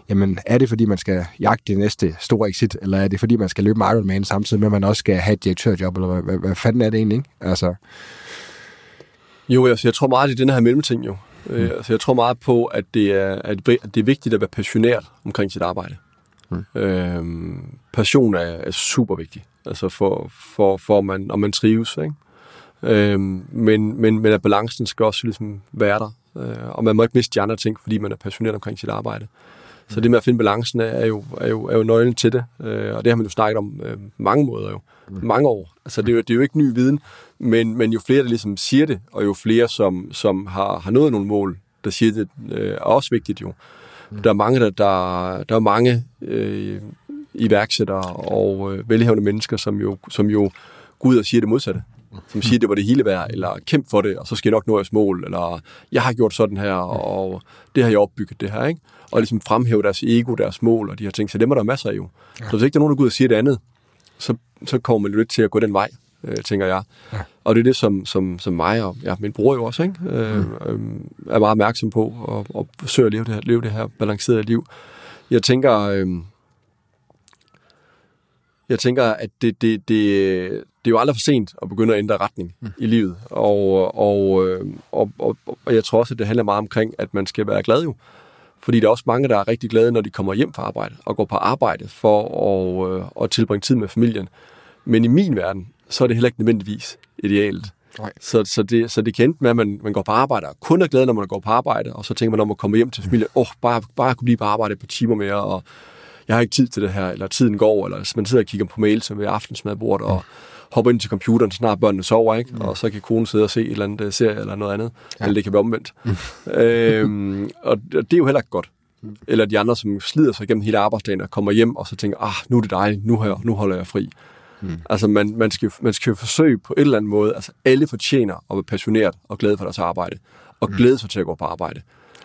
jamen er det fordi man skal jagte det næste store exit, eller er det fordi man skal løbe med Ironman samtidig med, at man også skal have et direktørjob, eller hvad, hvad, hvad fanden er det egentlig, ikke? Altså... Jo, altså, jeg tror meget i den her mellemting jo. Mm. Øh, altså, jeg tror meget på, at det, er, at det er vigtigt at være passioneret omkring sit arbejde. Mm. Øhm, passion er, er super vigtig, altså for, for, for man, om man trives, ikke? Øhm, men, men, men at balancen skal også ligesom være der. Øh, og man må ikke miste de andre ting, fordi man er passioneret omkring sit arbejde. Så det med at finde balancen er jo, er jo, er jo nøglen til det, øh, og det har man jo snakket om øh, mange måder jo, mm. mange år. Altså det er, jo, det er jo ikke ny viden, men, men jo flere, der ligesom siger det, og jo flere, som, som har, har nået nogle mål, der siger det, øh, er også vigtigt jo. Mm. Der er mange, der, der, der er mange øh, iværksættere og øh, velhavende mennesker, som jo, som jo går ud og siger det modsatte som siger, det var det hele værd, eller kæmp for det, og så skal jeg nok nå jeres mål, eller jeg har gjort sådan her, og det har jeg opbygget det her, ikke? Og ligesom fremhæve deres ego, deres mål, og de her ting, så dem er der masser af jo. Ja. Så hvis ikke der er nogen, der går ud og siger det andet, så, så kommer man lidt til at gå den vej, øh, tænker jeg. Ja. Og det er det, som, som, som mig og ja, min bror jo også ikke? Øh, mm. øh, er meget opmærksom på, og, og forsøger at leve det, her, leve det her balancerede liv. Jeg tænker, øh, jeg tænker, at det, det, det, det er jo aldrig for sent at begynde at ændre retning mm. i livet. Og, og, øh, og, og, og jeg tror også, at det handler meget omkring, at man skal være glad jo. Fordi der er også mange, der er rigtig glade, når de kommer hjem fra arbejde og går på arbejde for at, øh, at tilbringe tid med familien. Men i min verden, så er det heller ikke nødvendigvis idealt. Nej. Så, så, det, så det kan med, at man, man går på arbejde og kun er glad, når man går på arbejde, og så tænker man om at komme hjem til familien, åh, oh, bare, bare kunne blive på arbejde et par timer mere, og jeg har ikke tid til det her, eller tiden går, eller man sidder og kigger på mails ved aftensmadbordet, og hopper ind til computeren, snart børnene sover, ikke? Mm. og så kan konen sidde og se et eller andet serie eller noget andet, ja. eller det kan være omvendt. Mm. øhm, og det er jo heller ikke godt. Mm. Eller de andre, som slider sig gennem hele arbejdsdagen og kommer hjem og så tænker, ah, nu er det dejligt, nu, her, nu holder jeg fri. Mm. Altså, man, man, skal, man skal jo forsøge på et eller andet måde, altså alle fortjener at være passioneret og glad for deres arbejde, og mm. glæde sig til at gå på arbejde.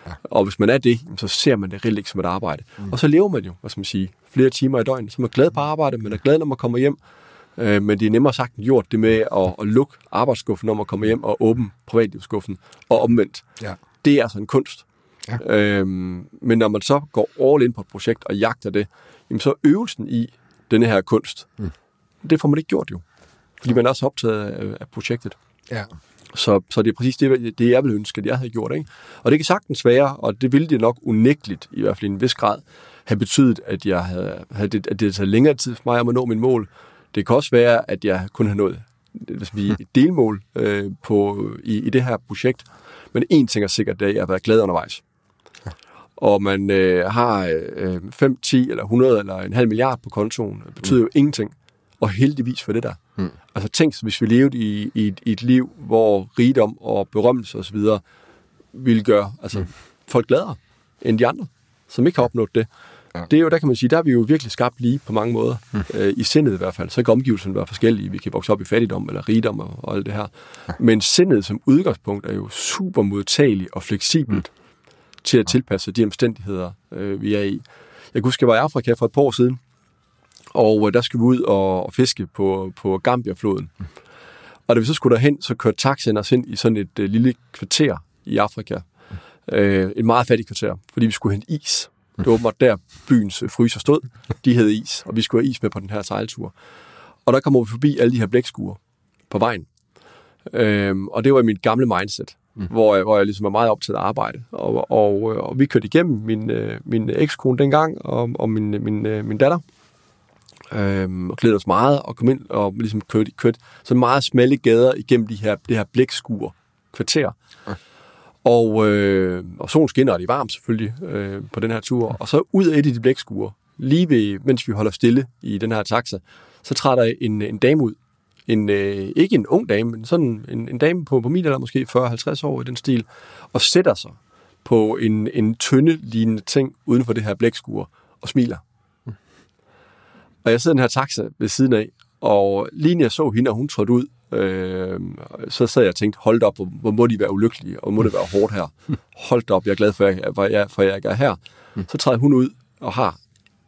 Ja. Og hvis man er det, så ser man det reelt ikke som et arbejde. Mm. Og så lever man jo, hvad skal man sige, flere timer i døgnet. Så man er glad på arbejde, man er glad, når man kommer hjem. Øh, men det er nemmere sagt end gjort, det med at, at lukke arbejdsskuffen, når man kommer hjem, og åbne privatlivsskuffen, og omvendt. Ja. Det er altså en kunst. Ja. Øhm, men når man så går all in på et projekt og jagter det, jamen så øvelsen i denne her kunst, mm. det får man ikke gjort jo. Fordi man er også optaget af, af projektet. Ja. Så, så det er præcis det, det, jeg vil ønske, at jeg havde gjort. Ikke? Og det kan sagtens være, og det ville det nok unægteligt, i hvert fald i en vis grad, have betydet, at, jeg havde, havde det, at det taget længere tid for mig at nå min mål. Det kan også være, at jeg kun har nået et delmål øh, på, i, i det her projekt. Men en ting er sikkert, det er, at jeg har været glad undervejs. Og man øh, har øh, 5, 10 eller 100 eller en halv milliard på kontoen, det betyder mm. jo ingenting. Og heldigvis for det der. Mm. Altså tænk, hvis vi levede i, i, et, i et liv, hvor rigdom og berømmelse osv. ville gøre altså, mm. folk gladere end de andre, som ikke har opnået det. Ja. Det er jo, der kan man sige, der er vi jo virkelig skabt lige på mange måder. Mm. Øh, I sindet i hvert fald. Så kan omgivelserne være forskellige. Vi kan vokse op i fattigdom eller rigdom og, og alt det her. Ja. Men sindet som udgangspunkt er jo super modtagelig og fleksibelt mm. til at tilpasse de omstændigheder, øh, vi er i. Jeg kunne huske, jeg var i Afrika for et par år siden, og øh, der skulle vi ud og, og fiske på, på Gambia-floden. Mm. Og da vi så skulle derhen, så kørte taxaen os ind i sådan et øh, lille kvarter i Afrika. Øh, et meget fattigt kvarter, fordi vi skulle hente is. Det var åbenbart der, byens fryser stod. De havde is, og vi skulle have is med på den her sejltur. Og der kommer vi forbi alle de her blækskuer på vejen. Øhm, og det var mit gamle mindset, mm. hvor, jeg, hvor jeg ligesom var meget optaget af arbejde. Og, og, og vi kørte igennem, min, øh, min ekskone dengang, og, og min, min, øh, min datter. Øhm, og glædede os meget, og kom ind og ligesom kørte, kørte så meget smalle gader igennem de her, det her blækskuer kvarter. Mm. Og, øh, og solen skinner, og det er varmt selvfølgelig øh, på den her tur. Og så ud af et af de blækskuer, lige ved, mens vi holder stille i den her taxa, så træder en, en dame ud. En, øh, ikke en ung dame, men sådan en, en dame på, på min alder, måske 40-50 år i den stil, og sætter sig på en, en tynde lignende ting uden for det her blækskur og smiler. Og jeg sidder i den her taxa ved siden af, og lige når jeg så hende, og hun trådte ud, øh, så sad jeg og tænkte, hold op, hvor, hvor må de være ulykkelige, og må det være hårdt her. Hold op, jeg er glad for, at jeg, for jeg, for jeg ikke er her. Så træder hun ud og har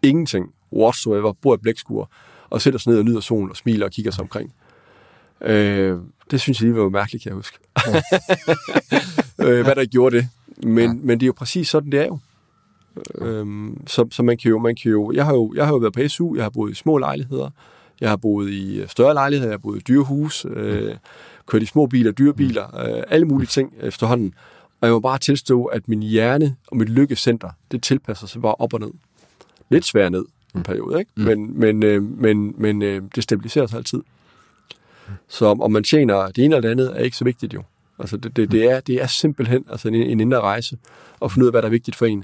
ingenting whatsoever, bor i blækskur, og sætter sig ned og nyder solen og smiler og kigger sig omkring. Øh, det synes jeg lige var mærkeligt, kan jeg huske. øh, hvad der gjorde det. Men, ja. men det er jo præcis sådan, det er jo. Øhm, så, så man kan jo, man kan jo, jeg har jo, jeg har jo været på SU, jeg har boet i små lejligheder, jeg har boet i større lejligheder, jeg har boet i dyrehus, øh, kørt i små biler, dyrebiler, øh, alle mulige ting efterhånden. Og jeg må bare tilstå, at min hjerne og mit lykkecenter, det tilpasser sig bare op og ned. Lidt svært ned en periode, ikke? Mm. Men, men, øh, men, men øh, det stabiliserer sig altid. Så om man tjener det ene eller det andet, er ikke så vigtigt jo. Altså det, det, det, er, det er simpelthen altså en, en indre rejse at finde ud af, hvad der er vigtigt for en.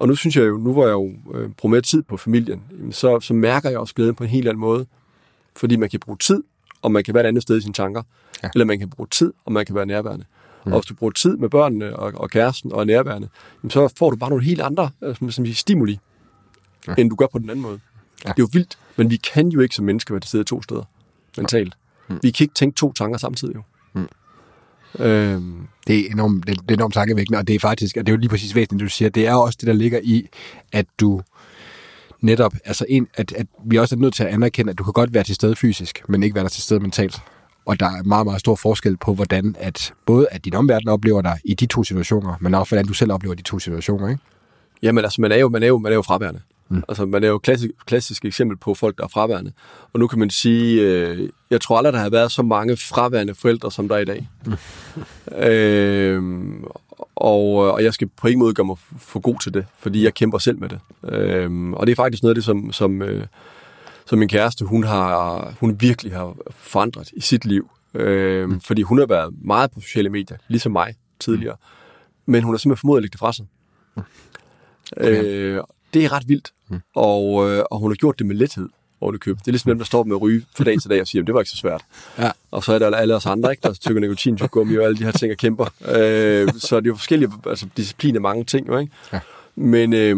Og nu synes jeg jo, nu hvor jeg jo øh, bruger mere tid på familien, så, så mærker jeg også glæden på en helt anden måde. Fordi man kan bruge tid, og man kan være et andet sted i sine tanker. Ja. Eller man kan bruge tid, og man kan være nærværende. Mm. Og hvis du bruger tid med børnene og, og kæresten og nærværende, så får du bare nogle helt andre øh, som, som stimuli, ja. end du gør på den anden måde. Ja. Det er jo vildt, men vi kan jo ikke som mennesker være til stede to steder mentalt. Mm. Vi kan ikke tænke to tanker samtidig jo. Øhm. Det er enormt, det, det er enormt tankevækkende, og det er faktisk, og det er jo lige præcis væsentligt, du siger, det er også det, der ligger i, at du netop, altså en, at, at vi også er nødt til at anerkende, at du kan godt være til stede fysisk, men ikke være der til stede mentalt. Og der er meget, meget stor forskel på, hvordan at både at din omverden oplever dig i de to situationer, men også hvordan du selv oplever de to situationer, ikke? Jamen altså, man er jo, man er jo, man er jo fraværende. Mm. Altså, man er jo et klassisk, klassisk eksempel på folk, der er fraværende. Og nu kan man sige, øh, jeg tror aldrig, der har været så mange fraværende forældre, som der er i dag. Mm. øh, og, og jeg skal på ingen måde gøre mig for god til det, fordi jeg kæmper selv med det. Øh, og det er faktisk noget af det, som, som, øh, som min kæreste, hun, har, hun virkelig har forandret i sit liv. Øh, mm. Fordi hun har været meget på sociale medier, ligesom mig tidligere. Men hun har simpelthen formået at lægge det fra sig. Mm. Okay. Øh, det er ret vildt. Mm. Og, øh, og hun har gjort det med lethed oven køb. Det er ligesom dem, der står med at ryge fra dag til dag og siger, at det var ikke så svært. Ja. Og så er der alle os andre, ikke, der tykker nikotin, gummi og alle de her ting og kæmper. Øh, så det er jo forskellige altså, discipliner, mange ting jo, ikke? Ja. Men, øh,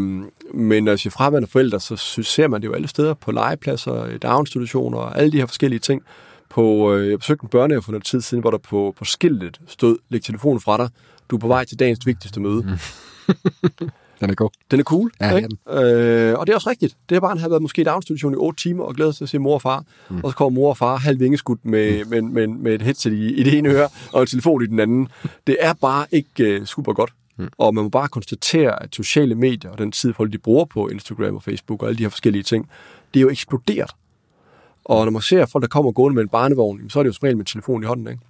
men når jeg siger fraværende forældre, så ser man det jo alle steder, på legepladser, daginstitutioner og alle de her forskellige ting. På, øh, jeg besøgte en børnehave for noget tid siden, hvor der på, på skiltet stod, læg telefonen fra dig, du er på vej til dagens vigtigste møde. Mm. Den er god. Den er cool. Ja, ikke? Øh, og det er også rigtigt. Det har bare har været måske i daginstitution i otte timer og glædet sig til at se mor og far. Mm. Og så kommer mor og far halv vingeskudt med, mm. med, med, med et headset i, i det ene øre og en telefon i den anden. Det er bare ikke uh, super godt. Mm. Og man må bare konstatere, at sociale medier og den tid, folk de bruger på Instagram og Facebook og alle de her forskellige ting, det er jo eksploderet. Og når man ser folk, der kommer gående med en barnevogn, så er det jo som regel med telefon i hånden. Ikke?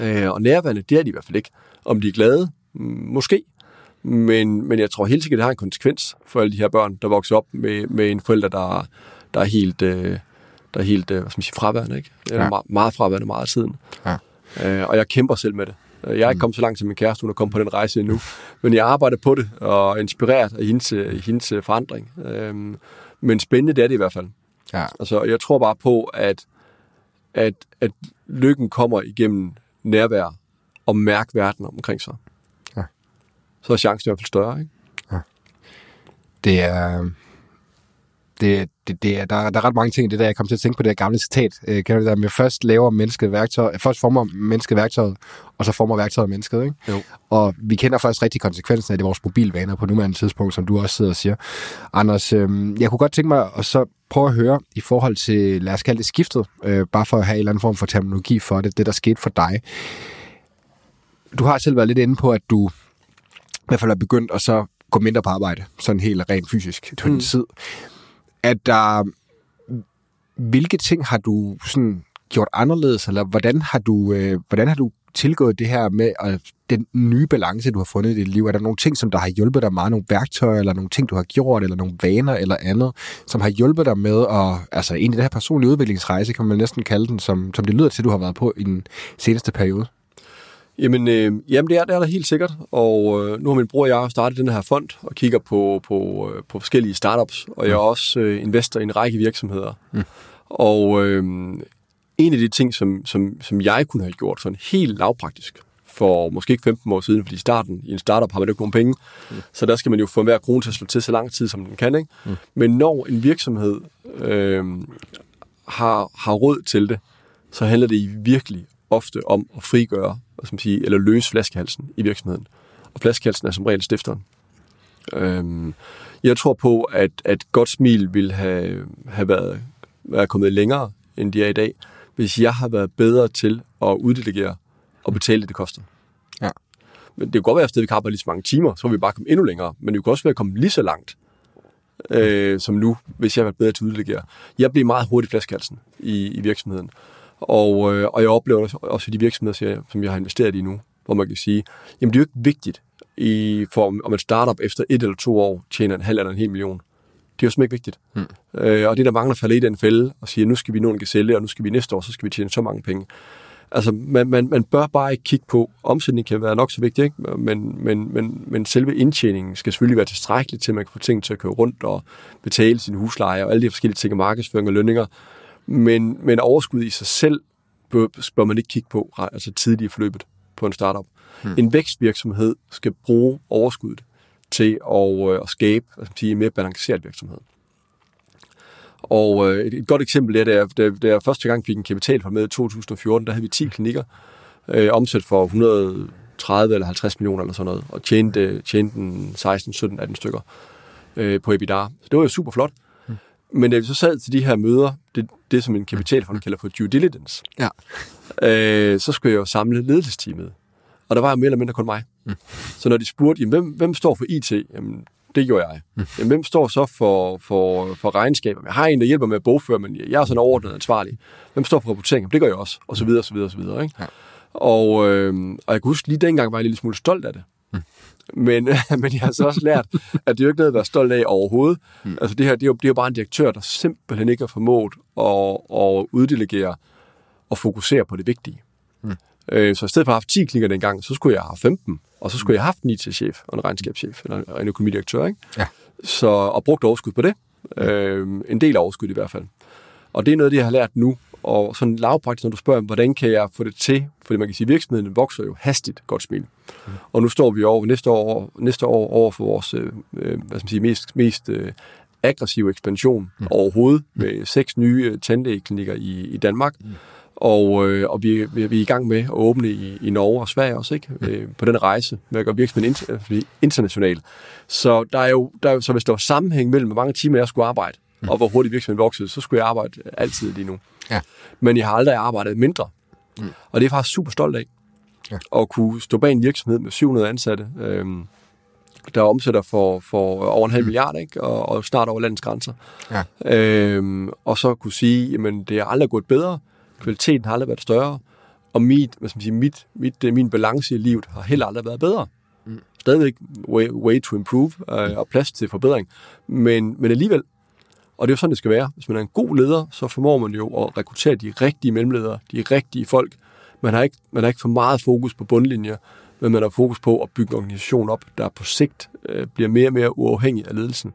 Ja. Øh, og nærværende, det er de i hvert fald ikke. Om de er glade, måske. Men, men jeg tror helt sikkert, det har en konsekvens for alle de her børn, der vokser op med, med en forælder, der, der er helt, øh, der er helt øh, hvad skal man sige, fraværende. Ikke? Ja. Meget, meget fraværende meget af tiden. Ja. Øh, og jeg kæmper selv med det. Jeg er ikke mm. kommet så langt som min kæreste, hun er kommet på den rejse endnu. Men jeg arbejder på det, og er inspireret af hendes, hendes forandring. Øhm, men spændende, det er det i hvert fald. Ja. Altså, jeg tror bare på, at, at, at lykken kommer igennem nærvær og mærke verden omkring sig så er chancen i hvert fald større. Ikke? Ja. Det er... Det, det, det er, der, der er ret mange ting i det der, jeg kom til at tænke på det her gamle citat. Øh, kan du der med først laver mennesket værktøj, først former mennesket værktøjet, og så former værktøjet mennesket. Ikke? Jo. Og vi kender først rigtig konsekvensen af det vores mobilvaner på nuværende tidspunkt, som du også sidder og siger. Anders, øh, jeg kunne godt tænke mig at så prøve at høre i forhold til, lad os kalde det skiftet, øh, bare for at have en eller anden form for terminologi for det, det der skete for dig du har selv været lidt inde på, at du hvert fald er begyndt at så gå mindre på arbejde, sådan helt rent fysisk til mm. tid. At der, hvilke ting har du sådan gjort anderledes, eller hvordan har du, øh, hvordan har du tilgået det her med at, den nye balance, du har fundet i dit liv? Er der nogle ting, som der har hjulpet dig meget, nogle værktøjer, eller nogle ting, du har gjort, eller nogle vaner, eller andet, som har hjulpet dig med at, altså egentlig det her personlige udviklingsrejse, kan man næsten kalde den, som, som det lyder til, du har været på i den seneste periode? Jamen, øh, jamen det, er, det er der helt sikkert, og øh, nu har min bror og jeg startet den her fond og kigger på, på, øh, på forskellige startups, og jeg er også øh, investor i en række virksomheder. Mm. Og øh, en af de ting, som, som, som jeg kunne have gjort sådan helt lavpraktisk, for måske ikke 15 år siden, fordi i starten i en startup har man ikke nogen penge, mm. så der skal man jo få hver krone til at slå til så lang tid, som den kan. Ikke? Mm. Men når en virksomhed øh, har, har råd til det, så handler det virkelig ofte om at frigøre, man sige, eller løse flaskehalsen i virksomheden. Og flaskehalsen er som regel stifteren. Øhm, jeg tror på, at, at godt smil ville have, have været, været kommet længere, end de er i dag, hvis jeg har været bedre til at uddelegere og betale det, det koster. Ja. Men det kan godt være, at vi kan arbejde lige så mange timer, så vil vi bare komme endnu længere. Men det kan også være at komme lige så langt, øh, som nu, hvis jeg har været bedre til at uddelegere. Jeg bliver meget hurtigt flaskehalsen i, i virksomheden. Og, øh, og jeg oplever også, også i de virksomheder, som jeg har investeret i nu, hvor man kan sige, jamen det er jo ikke vigtigt, i, for om en startup efter et eller to år tjener en halv eller en hel million. Det er jo simpelthen ikke vigtigt. Mm. Øh, og det, der mangler falder i den fælde og siger, nu skal vi nå en sælge, og nu skal vi næste år, så skal vi tjene så mange penge. Altså, man, man, man bør bare ikke kigge på, omsætning kan være nok så vigtigt, ikke? Men, men, men, men selve indtjeningen skal selvfølgelig være tilstrækkelig til, at man kan få ting til at køre rundt og betale sin husleje og alle de forskellige ting, markedsføring og lønninger. Men, men overskud i sig selv bør, bør man ikke kigge på altså tidligt i forløbet på en startup. Hmm. En vækstvirksomhed skal bruge overskuddet til at, øh, at skabe sige, en mere balanceret virksomhed. Og øh, et godt eksempel er, da jeg, da, da jeg første gang fik en kapital med i 2014, der havde vi 10 klinikker, øh, omsat for 130 eller 50 millioner eller sådan noget, og tjente, tjente 16, 17, 18 stykker øh, på EBITDA. Så det var jo super flot. Men da vi så sad til de her møder, det, det som en kapitalfond kalder for due diligence, ja. øh, så skulle jeg jo samle ledelsesteamet. Og der var jo mere eller mindre kun mig. Mm. Så når de spurgte, jamen, hvem, hvem står for IT? Jamen, det gjorde jeg. Mm. Jamen, hvem står så for, for, for regnskaber? Jeg har en, der hjælper med at bogføre, men jeg er sådan overordnet ansvarlig. Hvem står for rapportering? Jamen, det gør jeg også. Og så videre, og så videre, og så videre. Ikke? Ja. Og, øh, og jeg kan huske, lige dengang var jeg lidt smule stolt af det. Men, men jeg har så også lært, at det er jo ikke noget at være stolt af overhovedet. Mm. Altså det her, det er, jo, det er jo bare en direktør, der simpelthen ikke har formået at, at uddelegere og fokusere på det vigtige. Mm. Øh, så i stedet for at have haft 10 klikker dengang, så skulle jeg have 15, og så skulle jeg have haft en IT-chef og en regnskabschef, eller en økonomidirektør, ikke? Ja. Så, og brugt overskud på det. Øh, en del af overskud i hvert fald. Og det er noget, det jeg har lært nu, og sådan lavpraktisk, når du spørger, hvordan kan jeg få det til? Fordi man kan sige, at virksomheden vokser jo hastigt, godt smil. Mm. Og nu står vi over næste år, næste år over for vores øh, hvad skal man sige, mest, mest øh, aggressive ekspansion mm. overhovedet, med seks nye øh, tandlægeklinikker i, i Danmark. Mm. Og, øh, og vi, vi, vi er i gang med at åbne i, i Norge og Sverige også, ikke? Mm. Øh, på den rejse med at gøre virksomheden inter, international. Så der er jo, der er, så hvis der var sammenhæng mellem, hvor mange timer jeg skulle arbejde, mm. og hvor hurtigt virksomheden voksede, så skulle jeg arbejde altid lige nu. Ja. Men jeg har aldrig arbejdet mindre. Mm. Og det er jeg faktisk super stolt af. Ja. At kunne stå bag en virksomhed med 700 ansatte, øhm, der omsætter for, for over en halv mm. milliard, ikke? Og, og snart over landets grænser. Ja. Øhm, og så kunne sige, jamen det har aldrig gået bedre, kvaliteten har aldrig været større, og mit, hvad skal man sige, mit, mit, min balance i livet har heller aldrig været bedre. Mm. Stadigvæk way, way to improve, øh, og plads til forbedring. Men, men alligevel, og det er jo sådan, det skal være. Hvis man er en god leder, så formår man jo at rekruttere de rigtige mellemledere, de rigtige folk. Man har ikke, man har ikke for meget fokus på bundlinjer, men man har fokus på at bygge en organisation op, der på sigt øh, bliver mere og mere uafhængig af ledelsen.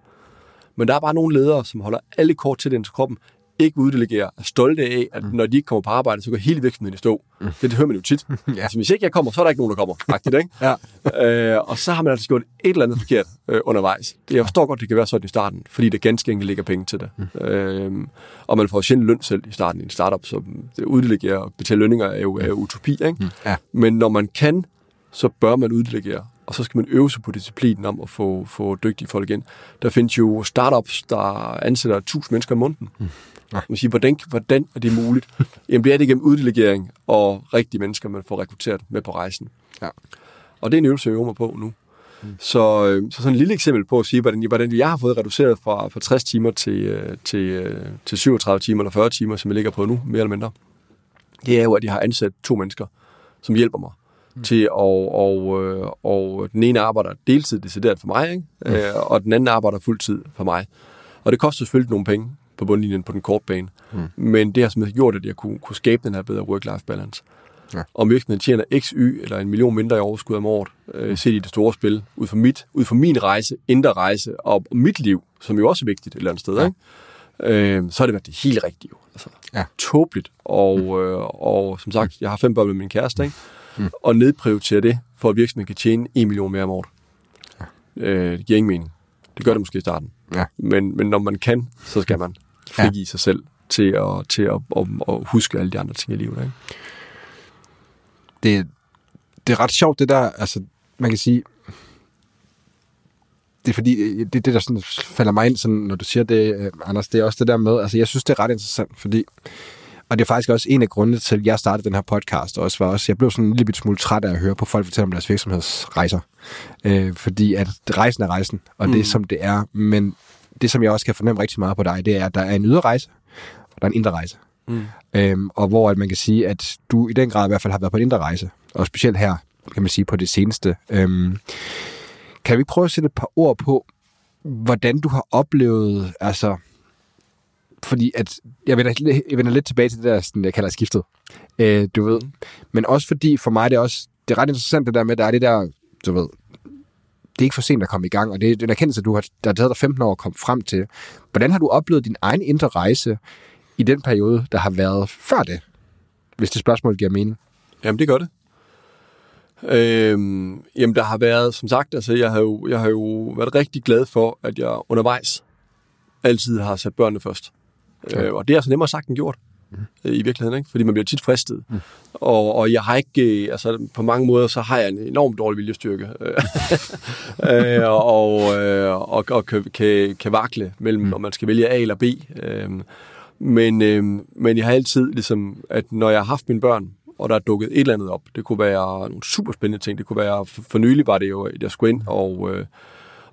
Men der er bare nogle ledere, som holder alle kort til den til kroppen ikke uddelegerer, er stolte af, at mm. når de ikke kommer på arbejde, så går hele virksomheden i stå. Mm. Det, det hører man jo tit. ja. altså, hvis ikke jeg kommer, så er der ikke nogen, der kommer. Faktisk, ikke? ja. øh, og så har man altså gjort et eller andet forkert øh, undervejs. Jeg forstår godt, det kan være sådan i starten, fordi det ganske enkelt ligger penge til det. Mm. Øh, og man får sjældent løn selv i starten i en startup, så det uddelegere og betale lønninger er jo, er jo utopi. Ikke? Mm. Ja. Men når man kan, så bør man uddelegere og så skal man øve sig på disciplinen om at få, få dygtige folk ind. Der findes jo startups, der ansætter 1000 mennesker om måneden. Mm. Ja. Man siger, hvordan, hvordan er det muligt? Jamen det er det gennem uddelegering og rigtige mennesker, man får rekrutteret med på rejsen. Ja. Og det er en øvelse, jeg øver mig på nu. Mm. Så, øh, så sådan et lille eksempel på at sige, hvordan, hvordan jeg har fået reduceret fra, fra 60 timer til, øh, til, øh, til 37 timer eller 40 timer, som jeg ligger på nu, mere eller mindre. Det er jo, at jeg har ansat to mennesker, som hjælper mig mm. til at, og, og, og den ene arbejder deltid decideret for mig, ikke? Mm. Og den anden arbejder fuldtid for mig. Og det koster selvfølgelig nogle penge på bundlinjen på den korte bane. Mm. Men det har simpelthen gjort, at jeg kunne, kunne skabe den her bedre work-life balance. Ja. Om virksomheden tjener x, y eller en million mindre i overskud om året, øh, set i det store spil, ud fra, mit, ud fra min rejse, indre rejse og, og mit liv, som jo også er vigtigt et eller andet sted, ja. ikke? Øh, så har det været det helt rigtige. Altså, ja. Tåbeligt. Og, mm. øh, og som sagt, jeg har fem børn med min kæreste, ikke? Mm. og nedprioritere det, for at virksomheden kan tjene en million mere om året. Ja. Øh, det giver ingen mening. Det gør det måske i starten. Ja. Men, men når man kan, så skal man frigive ja. sig selv til at, til at, at, at huske alle de andre ting i livet. Ikke? Det, det er ret sjovt, det der, altså, man kan sige, det er fordi, det, det der sådan falder mig ind, sådan, når du siger det, øh, Anders, det er også det der med, altså jeg synes, det er ret interessant, fordi, og det er faktisk også en af grundene til, at jeg startede den her podcast, også var også, jeg blev sådan en lille smule træt af at høre på folk fortælle om deres virksomhedsrejser, øh, fordi at rejsen er rejsen, og mm. det er som det er, men det, som jeg også kan fornemme rigtig meget på dig, det er, at der er en ydre rejse, og der er en indre rejse. Mm. Øhm, og hvor at man kan sige, at du i den grad i hvert fald har været på en indre rejse, og specielt her, kan man sige, på det seneste. Øhm, kan vi prøve at sætte et par ord på, hvordan du har oplevet, altså, fordi at, jeg vender, jeg vender lidt tilbage til det der, sådan, jeg kalder skiftet, øh, du ved, men også fordi for mig det er også, det er ret interessant det der med, der er det der, du ved, det er ikke for sent at komme i gang, og det er en erkendelse, du har, der har taget dig 15 år at komme frem til. Hvordan har du oplevet din egen indre rejse i den periode, der har været før det? Hvis det spørgsmål giver mening. Jamen, det gør det. Øhm, jamen, der har været, som sagt, altså, jeg har, jo, jeg har jo været rigtig glad for, at jeg undervejs altid har sat børnene først. Ja. Øh, og det er altså nemmere sagt end gjort mm. i virkeligheden, ikke? fordi man bliver tit fristet. Mm. Og, og jeg har ikke, øh, altså på mange måder, så har jeg en enormt dårlig viljestyrke. øh, og, øh, og, og kan, kan, kan vakle mellem, mm. om man skal vælge A eller B. Øh, men, øh, men jeg har altid, ligesom, at når jeg har haft mine børn, og der er dukket et eller andet op, det kunne være nogle super spændende ting, det kunne være, for, for nylig var det jo, at jeg skulle ind og, øh,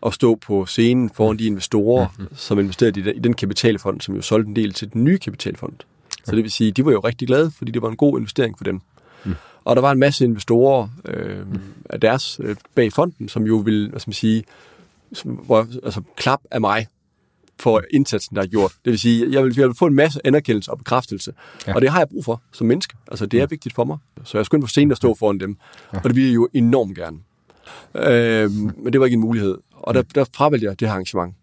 og stå på scenen foran de investorer, mm-hmm. som investerede i den, i den kapitalfond, som jo solgte en del til den nye kapitalfond. Så det vil sige, de var jo rigtig glade, fordi det var en god investering for dem. Mm. Og der var en masse investorer øh, mm. af deres øh, bag fonden, som jo ville, hvad skal man sige, som, hvor, altså klap af mig for indsatsen, der er gjort. Det vil sige, jeg vil, jeg vil få en masse anerkendelse og bekræftelse. Ja. Og det har jeg brug for som menneske. Altså, det er ja. vigtigt for mig. Så jeg skulle på scenen og stå foran dem. Ja. Og det vil jeg jo enormt gerne. Øh, men det var ikke en mulighed. Og der, der fravalgte jeg det her arrangement.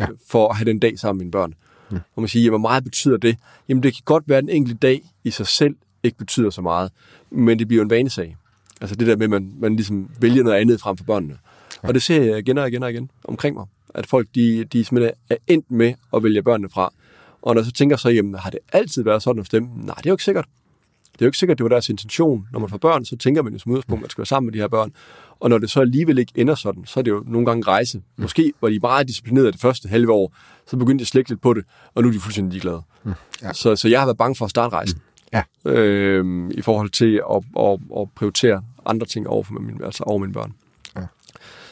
Ja. For at have den dag sammen med mine børn. Mm. Og man siger, hvor meget betyder det? Jamen, det kan godt være, at en enkelt dag i sig selv ikke betyder så meget, men det bliver en vanesag. Altså det der med, at man, man ligesom vælger noget andet frem for børnene. Ja. Og det ser jeg igen og igen og igen omkring mig. At folk, de, de simpelthen er endt med at vælge børnene fra. Og når jeg så tænker så, jamen, har det altid været sådan hos dem? Nej, det er jo ikke sikkert. Det er jo ikke sikkert, at det var deres intention. Når man får børn, så tænker man jo som udgangspunkt, at man skal være sammen med de her børn. Og når det så alligevel ikke ender sådan, så er det jo nogle gange rejse. Mm. Måske var de meget disciplinerede det første halve år, så begyndte de at slække lidt på det, og nu er de fuldstændig ligeglade. Mm. Ja. Så, så jeg har været bange for at starte rejsen. Mm. Ja. Øh, I forhold til at, at, at prioritere andre ting over, for min, altså over mine børn. Ja.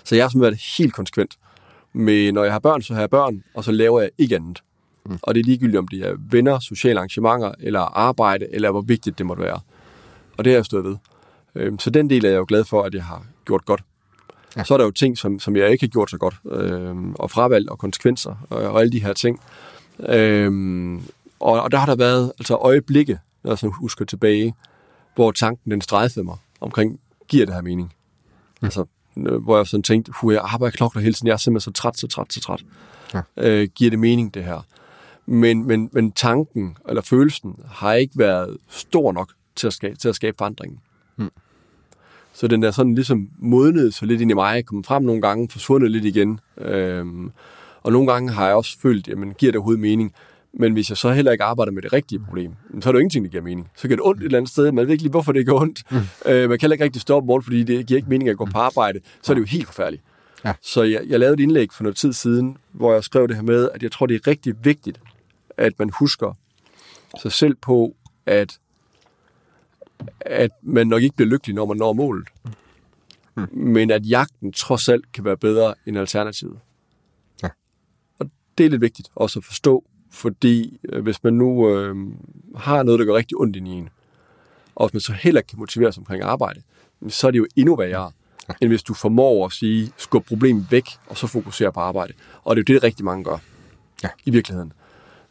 Så jeg har simpelthen været helt konsekvent. Men når jeg har børn, så har jeg børn, og så laver jeg ikke andet. Mm. Og det er ligegyldigt, om det er venner, sociale arrangementer, eller arbejde, eller hvor vigtigt det måtte være. Og det har jeg stået ved. Øhm, så den del er jeg jo glad for, at jeg har gjort godt. Ja. Så er der jo ting, som, som jeg ikke har gjort så godt, øhm, og fravalg og konsekvenser, og, og alle de her ting. Øhm, og, og der har der været altså øjeblikke, når jeg sådan husker tilbage, hvor tanken den strejfede mig omkring, giver det her mening? Ja. Altså, øh, hvor jeg sådan tænkte, hu, jeg arbejder klokken hele tiden, jeg er simpelthen så træt, så træt, så træt. Ja. Øh, giver det mening, det her? Men, men, men tanken, eller følelsen, har ikke været stor nok til at skabe, til at skabe forandringen. Hmm. Så den der sådan ligesom modnet så lidt ind i mig, kommet frem nogle gange, forsvundet lidt igen. Øhm, og nogle gange har jeg også følt, jamen giver det overhovedet mening? Men hvis jeg så heller ikke arbejder med det rigtige problem, så er det jo ingenting, der giver mening. Så gør det ondt et eller andet sted, man ved ikke lige, hvorfor det gør ondt. Mm. Øh, man kan heller ikke rigtig stoppe morgen, fordi det giver ikke mening at gå på arbejde. Så er det jo helt forfærdeligt. Ja. Så jeg, jeg lavede et indlæg for noget tid siden, hvor jeg skrev det her med, at jeg tror, det er rigtig vigtigt, at man husker sig selv på, at, at man nok ikke bliver lykkelig, når man når målet. Mm. Men at jagten trods alt kan være bedre end alternativet. Ja. Og det er lidt vigtigt også at forstå, fordi øh, hvis man nu øh, har noget, der går rigtig ondt ind i en, og hvis man så heller ikke kan motivere sig omkring arbejde, så er det jo endnu værre, ja. end hvis du formår at sige, skub problemet væk, og så fokusere på arbejde. Og det er jo det, rigtig mange gør Ja. i virkeligheden.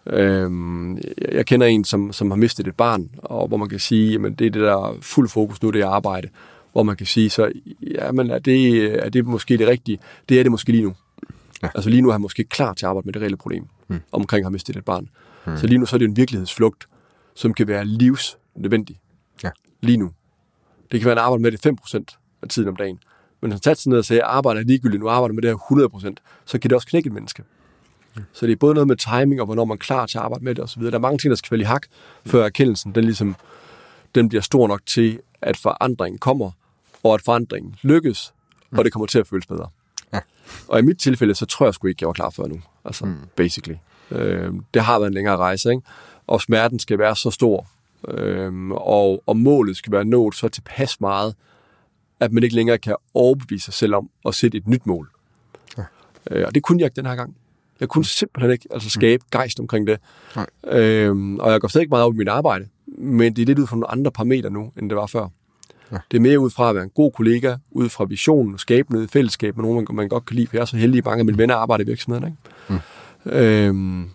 Øhm, jeg- kender en, som, som har mistet et barn, og hvor man kan sige, at det er det der fuld fokus nu, det er arbejde. Hvor man kan sige, så jamen, er, det, er det måske det rigtige? Det er det måske lige nu. Ja. Altså lige nu er han måske klar til at arbejde med det reelle problem, mm. omkring at have mistet et barn. Mm. Så lige nu så er det en virkelighedsflugt, som kan være livsnødvendig. Ja. Lige nu. Det kan være, at han arbejder med det 5% af tiden om dagen. Men hvis han tager sig ned og siger, at jeg arbejder ligegyldigt, nu arbejder med det her 100%, så kan det også knække et menneske. Så det er både noget med timing, og hvornår man er klar til at arbejde med det osv. Der er mange ting, der skal falde i hak, før erkendelsen den ligesom, den bliver stor nok til, at forandringen kommer, og at forandringen lykkes, og det kommer til at føles bedre. Ja. Og i mit tilfælde, så tror jeg sgu ikke, jeg var klar før nu. Altså, mm. basically. Øh, det har været en længere rejse, ikke? Og smerten skal være så stor, øh, og, og målet skal være nået så tilpas meget, at man ikke længere kan overbevise sig selv om at sætte et nyt mål. Ja. Øh, og det kunne jeg ikke den her gang. Jeg kunne simpelthen ikke altså, skabe gejst omkring det. Nej. Øhm, og jeg går stadig ikke meget op i mit arbejde, men det er lidt ud fra nogle andre parametre nu, end det var før. Ja. Det er mere ud fra at være en god kollega, ud fra visionen og skabe noget fællesskab med nogen, man, man godt kan lide, for jeg er så heldig, at mange af mine venner arbejder i virksomheden. Ikke? Mm. Øhm,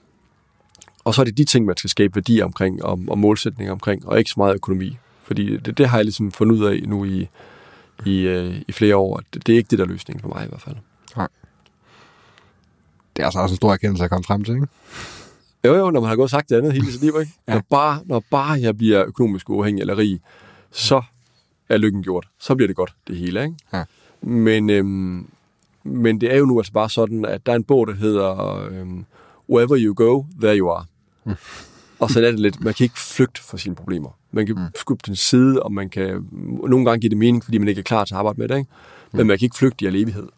og så er det de ting, man skal skabe værdier omkring, og, og målsætninger omkring, og ikke så meget økonomi. Fordi det, det har jeg ligesom fundet ud af nu i, i, øh, i flere år. Det, det er ikke det, der er løsningen for mig i hvert fald. Det er altså også en stor erkendelse at komme frem til, ikke? Jo, jo, når man har gået og sagt det andet hele sit liv, ikke? Ja. Når, bare, når bare jeg bliver økonomisk uafhængig eller rig, så er lykken gjort. Så bliver det godt, det hele, ikke? Ja. Men, øhm, men det er jo nu altså bare sådan, at der er en bog, der hedder øhm, Wherever you go, there you are. Mm. Og så er det lidt, man kan ikke flygte fra sine problemer. Man kan mm. skubbe den side, og man kan nogle gange give det mening, fordi man ikke er klar til at arbejde med det, ikke? Men man kan ikke flygte i al evighed.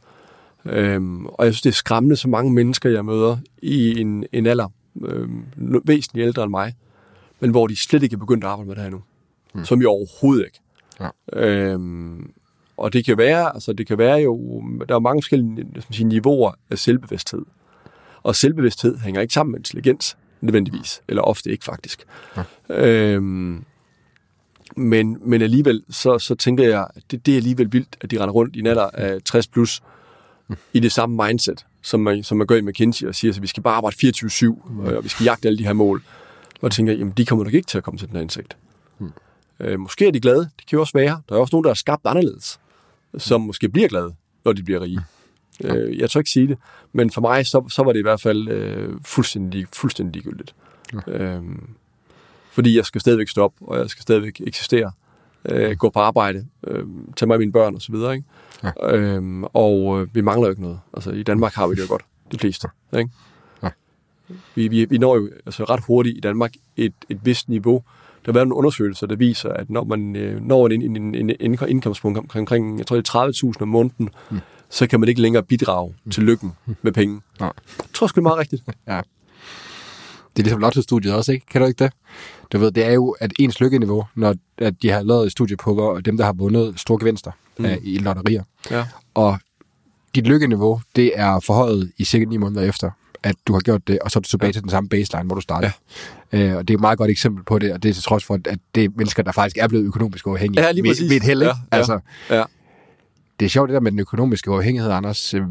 Øhm, og jeg synes, det er skræmmende, så mange mennesker, jeg møder i en, en alder, øhm, væsentligt ældre end mig, men hvor de slet ikke er begyndt at arbejde med det her nu. Mm. Som i overhovedet ikke. Ja. Øhm, og det kan være, altså det kan være jo, der er mange forskellige man sige, niveauer af selvbevidsthed. Og selvbevidsthed hænger ikke sammen med intelligens, nødvendigvis, eller ofte ikke faktisk. Ja. Øhm, men, men alligevel, så, så tænker jeg, at det, det er alligevel vildt, at de render rundt i en alder af 60 plus, i det samme mindset, som man, som man gør i McKinsey og siger, at vi skal bare arbejde 24-7, øh, og vi skal jagte alle de her mål. Og jeg tænker, jamen de kommer nok ikke til at komme til den her indsigt. Hmm. Øh, måske er de glade, det kan jo også være. Der er også nogen, der er skabt anderledes, som måske bliver glade, når de bliver rige. Øh, jeg tror ikke sige det, men for mig, så, så var det i hvert fald øh, fuldstændig, fuldstændig ligegyldigt. Øh, fordi jeg skal stadigvæk stå op, og jeg skal stadigvæk eksistere, øh, gå på arbejde, øh, tage mig af mine børn osv., ikke? Ja. Øhm, og øh, vi mangler jo ikke noget. Altså, i Danmark har vi det jo godt, de fleste. Ikke? Ja. Vi, vi, vi når jo altså, ret hurtigt i Danmark et, et vist niveau. Der har været nogle undersøgelser, der viser, at når man øh, når en, en, en, en indkom- indkomstpunkt omkring, omkring jeg tror, det er 30.000 om måneden, mm. så kan man ikke længere bidrage mm. til lykken med penge. Nej. Jeg tror sgu, det er meget rigtigt. Ja. Det er ligesom Lotto-studiet også, ikke? Kan du ikke det? Du ved, det er jo, at ens lykkeniveau, når at de har lavet et studie på, hvor dem, der har vundet store gevinster mm. af, i lotterier. Ja. Og dit lykkeniveau, det er forhøjet i cirka 9 måneder efter, at du har gjort det, og så er du tilbage ja. til den samme baseline, hvor du startede. Ja. Øh, og det er et meget godt eksempel på det, og det er til trods for, at det er mennesker, der faktisk er blevet økonomisk uafhængige. Ja, lige ved, præcis. ved et held, ikke? Ja, ja. Altså, Ja. det er sjovt det der med den økonomiske uafhængighed, Anders. Øh,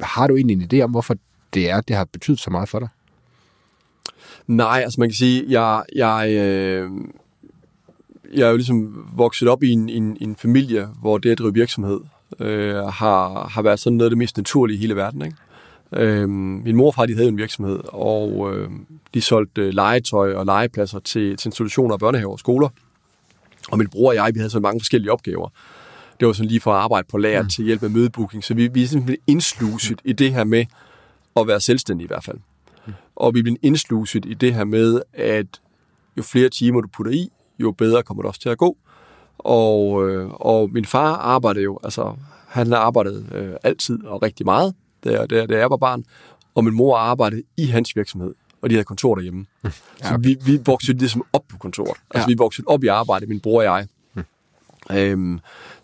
Har du egentlig en idé om, hvorfor det er, det har betydet så meget for dig? Nej, altså man kan sige, jeg, jeg, øh, jeg er jo ligesom vokset op i en, en, en familie, hvor det at drive virksomhed øh, har, har været sådan noget af det mest naturlige i hele verden. Ikke? Øh, min mor og far, de havde en virksomhed, og øh, de solgte øh, legetøj og legepladser til, til institutioner, børnehaver og skoler. Og min bror og jeg, vi havde så mange forskellige opgaver. Det var sådan lige fra at arbejde på lager mm. til hjælp med mødebooking, så vi, vi er simpelthen indsluset i det her med at være selvstændig i hvert fald. Og vi bliver indsluset i det her med, at jo flere timer du putter i, jo bedre kommer det også til at gå. Og, øh, og min far arbejdede jo, altså han har arbejdet øh, altid og rigtig meget, da, da, da jeg var barn. Og min mor arbejdede i hans virksomhed, og de havde kontor derhjemme. Ja, okay. Så vi, vi voksede ligesom op på kontoret. Altså ja. vi voksede op i arbejde, min bror og jeg. Hmm. Øhm,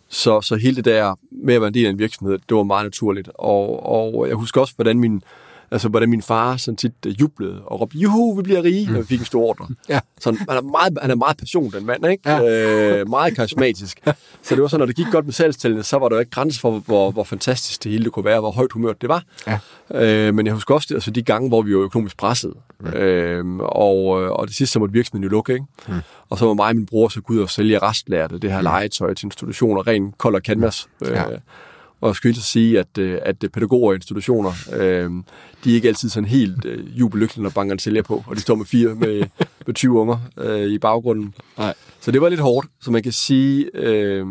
så, så hele det der med at være en del af en virksomhed, det var meget naturligt. Og, og jeg husker også, hvordan min, altså, hvordan min far sådan tit uh, jublede og råbte, juhu, vi bliver rige, når vi fik en stor ordre. Ja. Så han er meget, han er meget passion, den mand, ikke? Ja. Øh, meget karismatisk. Så det var sådan, når det gik godt med salgstallene, så var der jo ikke grænser for, hvor, hvor fantastisk det hele det kunne være, hvor højt humørt det var. Ja. Øh, men jeg husker også det, altså de gange, hvor vi var økonomisk presset. Mm. Øh, og, og det sidste, så måtte virksomheden jo lukke, ikke? Mm. Og så var mig og min bror så gå ud og sælge restlærte, det her mm. legetøj til institutioner, ren kold og canvas. Ja. Øh, og skal at sige, at, øh, at pædagoger og institutioner, øh, de er ikke altid sådan helt øh, jubelykkelige, når bankerne sælger på, og de står med fire med, med 20 unger øh, i baggrunden. Nej. Så det var lidt hårdt, så man kan sige, øh,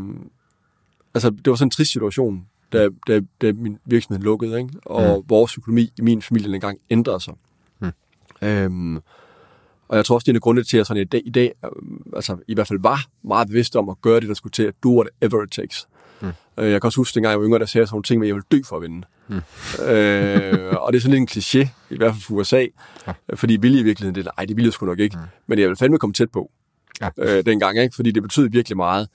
altså det var sådan en trist situation, da, da, da min virksomhed lukkede, ikke? og mm. vores økonomi i min familie engang ændrede sig. Mm. Øhm, og jeg tror også, det er en grund til, at sådan i dag, i dag øh, altså i hvert fald var meget bevidst om at gøre det, der skulle til at do whatever it takes. Mm. Øh, jeg kan også huske, dengang jeg var yngre, der sagde sådan nogle ting med, at jeg ville dø for at vinde. Mm. øh, og det er sådan en kliché, i hvert fald for USA, ja. fordi vilje i virkeligheden, det, nej, det ville jeg sgu nok ikke. Mm. Men jeg ville fandme komme tæt på ja. øh, dengang, ikke? fordi det betød virkelig meget.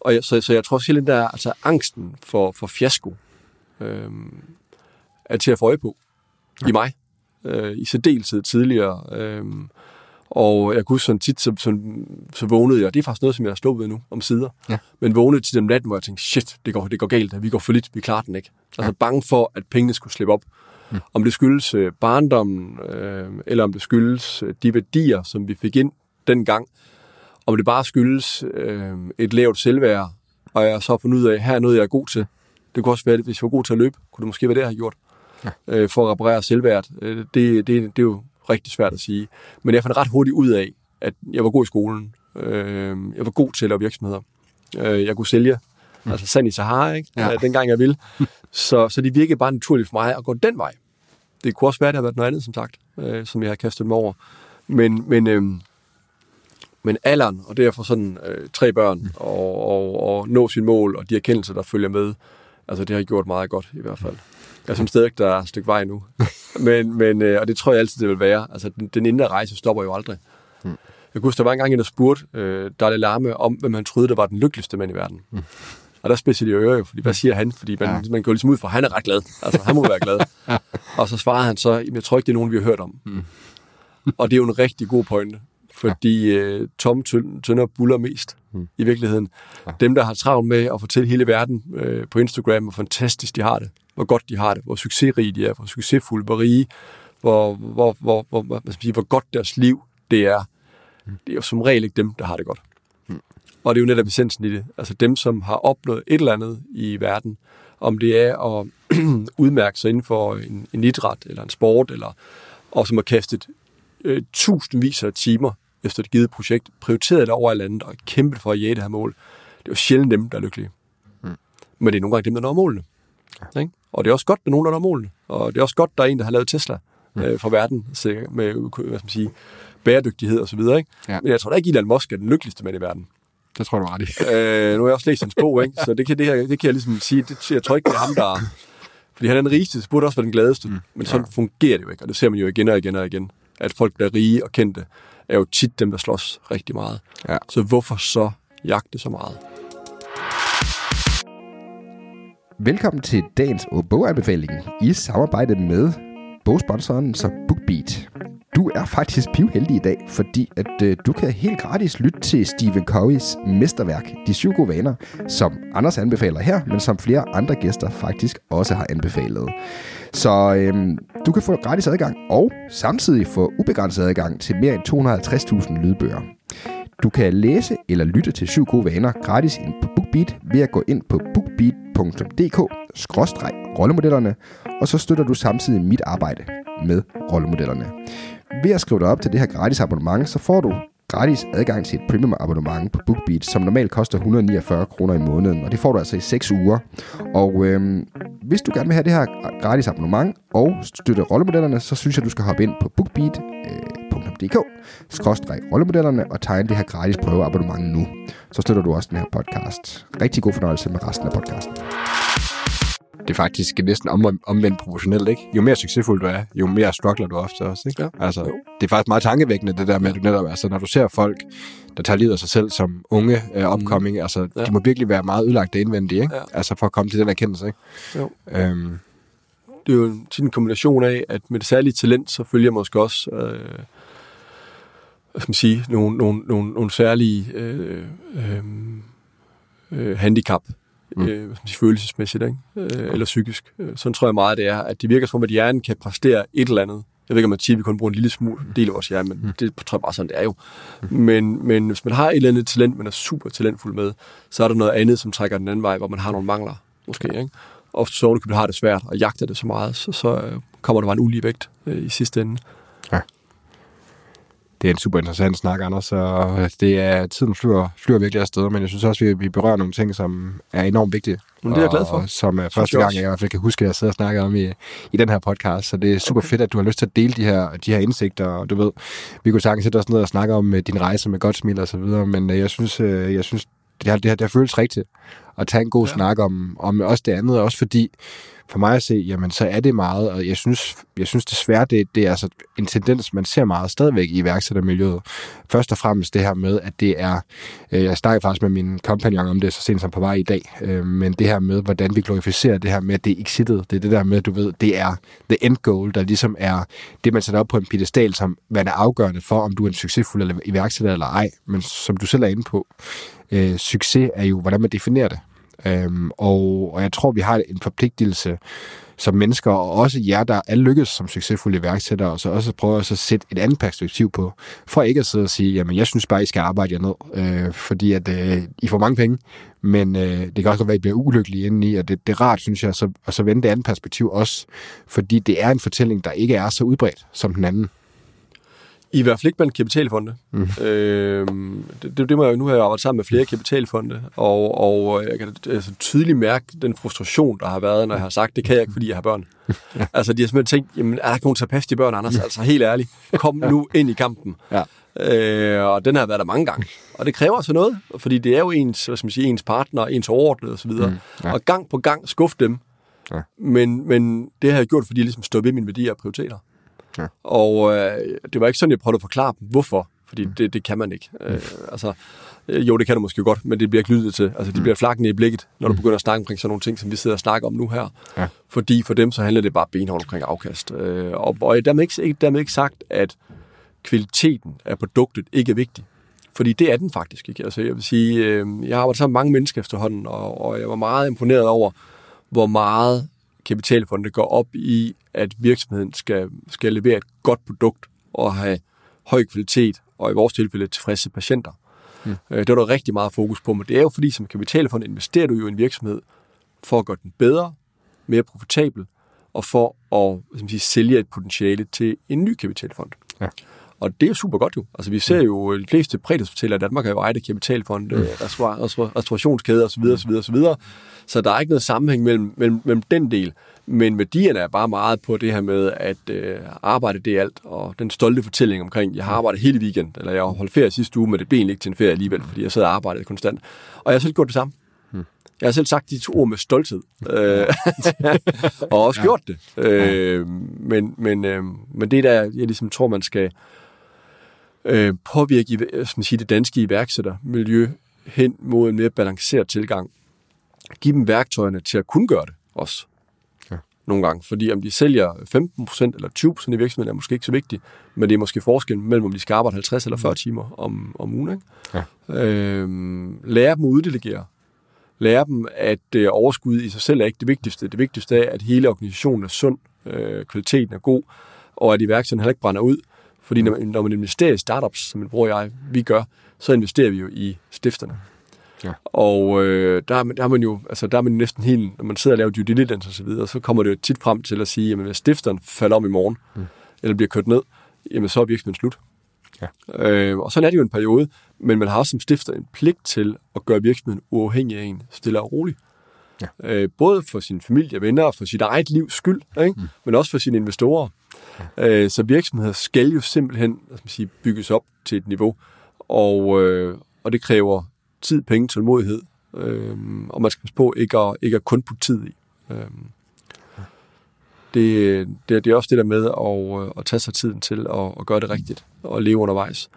Og jeg, så, så jeg tror også, at der, altså angsten for, for fiasko øh, er til at få øje på ja. i mig. Øh, I særdeleshed tidligere. Øh, og jeg kunne sådan tit, så, så, så vågnede jeg, det er faktisk noget, som jeg har stået ved nu, om sider, ja. men vågnede til den natten, hvor jeg tænkte, shit, det går, det går galt, vi går for lidt, vi klarer den ikke. Altså ja. bange for, at pengene skulle slippe op. Mm. Om det skyldes øh, barndommen, øh, eller om det skyldes øh, de værdier, som vi fik ind dengang, om det bare skyldes øh, et lavt selvværd, og jeg så har fundet ud af, her er noget, jeg er god til. Det kunne også være, hvis jeg var god til at løbe, kunne det måske være det, jeg har gjort. Ja. Øh, for at reparere selvværd. Øh, det, det, det er jo rigtig svært at sige. Men jeg fandt ret hurtigt ud af, at jeg var god i skolen. Øh, jeg var god til at lave virksomheder. Øh, jeg kunne sælge. Mm. Altså sand i Sahara, ikke? Ja. dengang jeg ville. så, så det virkede bare naturligt for mig at gå den vej. Det kunne også være, at det har været noget andet, som sagt, øh, som jeg har kastet mig over. Men, men, øh, men alderen, og derfor sådan øh, tre børn, mm. og, og, og nå sin mål, og de erkendelser, der følger med, altså det har gjort meget godt i hvert fald. Jeg synes stadig, der er et stykke vej nu. men, men, øh, og det tror jeg altid, det vil være. Altså, den, den indre rejse stopper jo aldrig. Mm. Jeg kunne huske, der var en gang en, der spurgte øh, Dalai Lama om, hvem han troede, der var den lykkeligste mand i verden. Mm. Og der spidser de ører jo, fordi hvad siger han? Fordi man, ja. man går ligesom ud fra, at han er ret glad. Altså, han må være glad. ja. Og så svarede han så, jeg tror ikke, det er nogen, vi har hørt om. Mm. og det er jo en rigtig god pointe. Fordi ja. øh, Tom Tønder buller mest mm. i virkeligheden. Ja. Dem, der har travlt med at fortælle hele verden øh, på Instagram, hvor fantastisk de har det hvor godt de har det, hvor succesrige de er, hvor succesfulde, hvor rige, hvor, hvor, hvor, hvor, hvor, hvor, hvor godt deres liv det er. Det er jo som regel ikke dem, der har det godt. Mm. Og det er jo netop essensen i det. Altså dem, som har opnået et eller andet i verden, om det er at udmærke sig inden for en, en idræt eller en sport, eller, og som har kastet øh, tusindvis af timer efter et givet projekt, prioriteret det over alt andet og kæmpet for at jage det her mål. Det er jo sjældent dem, der er lykkelige. Mm. Men det er nogle gange dem, der når målene. Ja. Ikke? Og det er også godt, at nogen, der når målene. Og det er også godt, at der er en, der har lavet Tesla mm. øh, for verden med hvad skal man sige, bæredygtighed og så videre. Ikke? Ja. Men jeg tror da ikke, Elon Musk er den lykkeligste mand i verden. Det tror du ret i. øh, nu har jeg også læst hans bog, ikke? så det kan, det, her, det kan jeg ligesom sige. Det, jeg tror ikke, det er ham, der... Fordi han er den rigeste, så burde også være den gladeste. Mm. Men sådan ja. fungerer det jo ikke, og det ser man jo igen og igen og igen. At folk, der er rige og kendte, er jo tit dem, der slås rigtig meget. Ja. Så hvorfor så jagte så meget? Velkommen til dagens boganbefaling i samarbejde med bogsponsoren så BookBeat. Du er faktisk pivheldig i dag, fordi at øh, du kan helt gratis lytte til Stephen Coveys mesterværk, De syv gode vaner, som Anders anbefaler her, men som flere andre gæster faktisk også har anbefalet. Så øh, du kan få gratis adgang og samtidig få ubegrænset adgang til mere end 250.000 lydbøger. Du kan læse eller lytte til syv gode vaner gratis ind på BookBeat ved at gå ind på beat.dk-rollemodellerne, og så støtter du samtidig mit arbejde med rollemodellerne. Ved at skrive dig op til det her gratis abonnement, så får du gratis adgang til et premium abonnement på BookBeat, som normalt koster 149 kroner i måneden, og det får du altså i 6 uger. Og øhm, hvis du gerne vil have det her gratis abonnement og støtte rollemodellerne, så synes jeg, du skal hoppe ind på bookbeat.dk øh, rollemodellerne og tegne det her gratis prøveabonnement nu. Så støtter du også den her podcast. Rigtig god fornøjelse med resten af podcasten det er faktisk næsten om, omvendt proportionelt, ikke? Jo mere succesfuld du er, jo mere struggler du ofte også, ikke? Ja. Altså, det er faktisk meget tankevækkende, det der med, at du netop, altså, når du ser folk, der tager livet af sig selv som unge uh, upcoming, mm. altså, ja. de må virkelig være meget ødelagte indvendigt, ikke? Ja. Altså, for at komme til den erkendelse, ikke? Jo. Øhm. Det er jo en kombination af, at med det særlige talent, så følger måske også, øh, hvad skal man sige, nogle, nogle, nogle, nogle særlige øh, øh, øh, handicap, mm. øh, følelsesmæssigt, ikke? Øh, eller psykisk. Sådan tror jeg meget, det er, at det virker som, at hjernen kan præstere et eller andet. Jeg ved ikke, om man siger, at vi kun bruger en lille smule del af vores hjerne, men mm. det tror jeg bare sådan, det er jo. Mm. Men, men hvis man har et eller andet talent, man er super talentfuld med, så er der noget andet, som trækker den anden vej, hvor man har nogle mangler, måske. Ikke? Og så du har det svært og jagter det så meget, så, så øh, kommer der bare en ulige vægt øh, i sidste ende. Ja det er en super interessant snak, Anders, og det er, tiden flyver, flyver virkelig afsted, men jeg synes også, vi, vi berører nogle ting, som er enormt vigtige. Men det er jeg glad for. Og, som er første gang, jeg i hvert fald kan huske, at jeg sidder og snakker om i, i den her podcast, så det er super okay. fedt, at du har lyst til at dele de her, de her indsigter, og du ved, vi kunne sagtens sætte os ned og snakke om øh, din rejse med godt smil og så videre, men øh, jeg synes, øh, jeg synes det har, det, har, det har føles rigtigt at tage en god ja. snak om, om også det andet, også fordi for mig at se, jamen så er det meget, og jeg synes, jeg synes desværre, det, det er altså en tendens, man ser meget stadigvæk i iværksættermiljøet. Først og fremmest det her med, at det er, øh, jeg snakker faktisk med min kompagnon om det så sent som på vej i dag, øh, men det her med, hvordan vi glorificerer det her med, at det er exitet, det er det der med, du ved, det er the end goal, der ligesom er det, man sætter op på en pedestal, som hvad er afgørende for, om du er en succesfuld iværksætter eller ej, men som du selv er inde på, øh, succes er jo, hvordan man definerer det. Øhm, og, og jeg tror, vi har en forpligtelse som mennesker, og også jer, der er lykkedes som succesfulde iværksættere, og så også prøve at så sætte et andet perspektiv på, for ikke at sidde og sige, jamen jeg synes bare, I skal arbejde jer ned, øh, fordi at øh, I får mange penge, men øh, det kan også godt være, at I bliver ulykkelige indeni, og det, det er rart, synes jeg, så, at så vende det andet perspektiv også, fordi det er en fortælling, der ikke er så udbredt som den anden. I hvert fald ikke blandt kapitalfonde. Mm. Øh, det, det, det må jeg, nu har jeg arbejdet sammen med flere kapitalfonde, og, og jeg kan altså, tydeligt mærke den frustration, der har været, når jeg har sagt, det kan jeg ikke, fordi jeg har børn. ja. Altså, de har simpelthen tænkt, jamen, er der ikke nogen til at passe de børn, Anders? Altså, helt ærligt, kom nu ind i kampen. Ja. Øh, og den har været der mange gange. Og det kræver altså noget, fordi det er jo ens, hvad skal man sige, ens partner, ens overordnede osv. Mm. Ja. Og gang på gang skuffe dem. Ja. Men, men det har jeg gjort, fordi jeg ligesom står ved mine værdier og prioriteter. Ja. Og øh, det var ikke sådan, jeg prøvede at forklare dem, hvorfor. Fordi mm. det, det kan man ikke. Mm. Øh, altså, øh, jo, det kan du måske godt, men det bliver ikke lyttet til. Altså, de mm. bliver flakken i blikket, når du mm. begynder at snakke omkring sådan nogle ting, som vi sidder og snakker om nu her. Ja. Fordi for dem, så handler det bare benhårdt omkring afkast. Øh, og, og dermed, ikke, dermed ikke sagt, at kvaliteten af produktet ikke er vigtig. Fordi det er den faktisk ikke. Altså, jeg vil sige, øh, jeg har arbejdet sammen med mange mennesker efterhånden, og, og jeg var meget imponeret over, hvor meget kapitalfonde går op i, at virksomheden skal, skal levere et godt produkt og have høj kvalitet, og i vores tilfælde tilfredse patienter. Mm. Det var der rigtig meget fokus på, men det er jo fordi, som kapitalfond investerer du jo i en virksomhed for at gøre den bedre, mere profitabel, og for at som siger, sælge et potentiale til en ny kapitalfond. Ja. Og det er jo super godt jo. Altså vi ser mm. jo, de fleste prædishoteller i Danmark er jo ejet af kapitalfond, mm. restaurationskæder osv. osv. osv. Så der er ikke noget sammenhæng mellem, mellem, mellem den del. Men værdierne er bare meget på det her med, at øh, arbejde det er alt, og den stolte fortælling omkring, jeg har arbejdet hele weekend, eller jeg har holdt ferie sidste uge, men det blev ikke til en ferie alligevel, fordi jeg sad og arbejdede konstant. Og jeg har selv gjort det samme. Hmm. Jeg har selv sagt de to ord med stolthed, øh, og også ja. gjort det. Øh, men, men, øh, men det der, jeg ligesom tror, man skal øh, påvirke skal man sige, det danske iværksættermiljø hen mod en mere balanceret tilgang. Giv dem værktøjerne til at kunne gøre det også nogle gange. Fordi om de sælger 15% eller 20% i virksomheden er måske ikke så vigtigt, men det er måske forskellen mellem, om de skal arbejde 50 eller 40 timer om, om ugen. Ikke? Ja. Øhm, lære dem at uddelegere. Lære dem, at øh, overskud i sig selv er ikke det vigtigste. Det vigtigste er, at hele organisationen er sund, øh, kvaliteten er god, og at iværksætteren heller ikke brænder ud. Fordi når, når man investerer i startups, som man bruger jeg, vi gør, så investerer vi jo i stifterne. Ja. Og øh, der, der, er man jo, altså, der er man næsten helt, når man sidder og laver due diligence og så videre, så kommer det jo tit frem til at sige, at hvis stifteren falder om i morgen, mm. eller bliver kørt ned, jamen så er virksomheden slut. Ja. Øh, og sådan er det jo en periode, men man har også som stifter en pligt til at gøre virksomheden uafhængig af en, stille og roligt. Ja. Øh, både for sin familie, venner og for sit eget livs skyld, ikke? Mm. men også for sine investorer. Ja. Øh, så virksomheder skal jo simpelthen hvad skal man sige, bygges op til et niveau, og, øh, og det kræver tid, penge, tålmodighed, øh, og man skal passe på ikke at, ikke at kun putte tid i. Øh, det, det, det er også det der med at, øh, at tage sig tiden til at, at gøre det rigtigt og leve undervejs.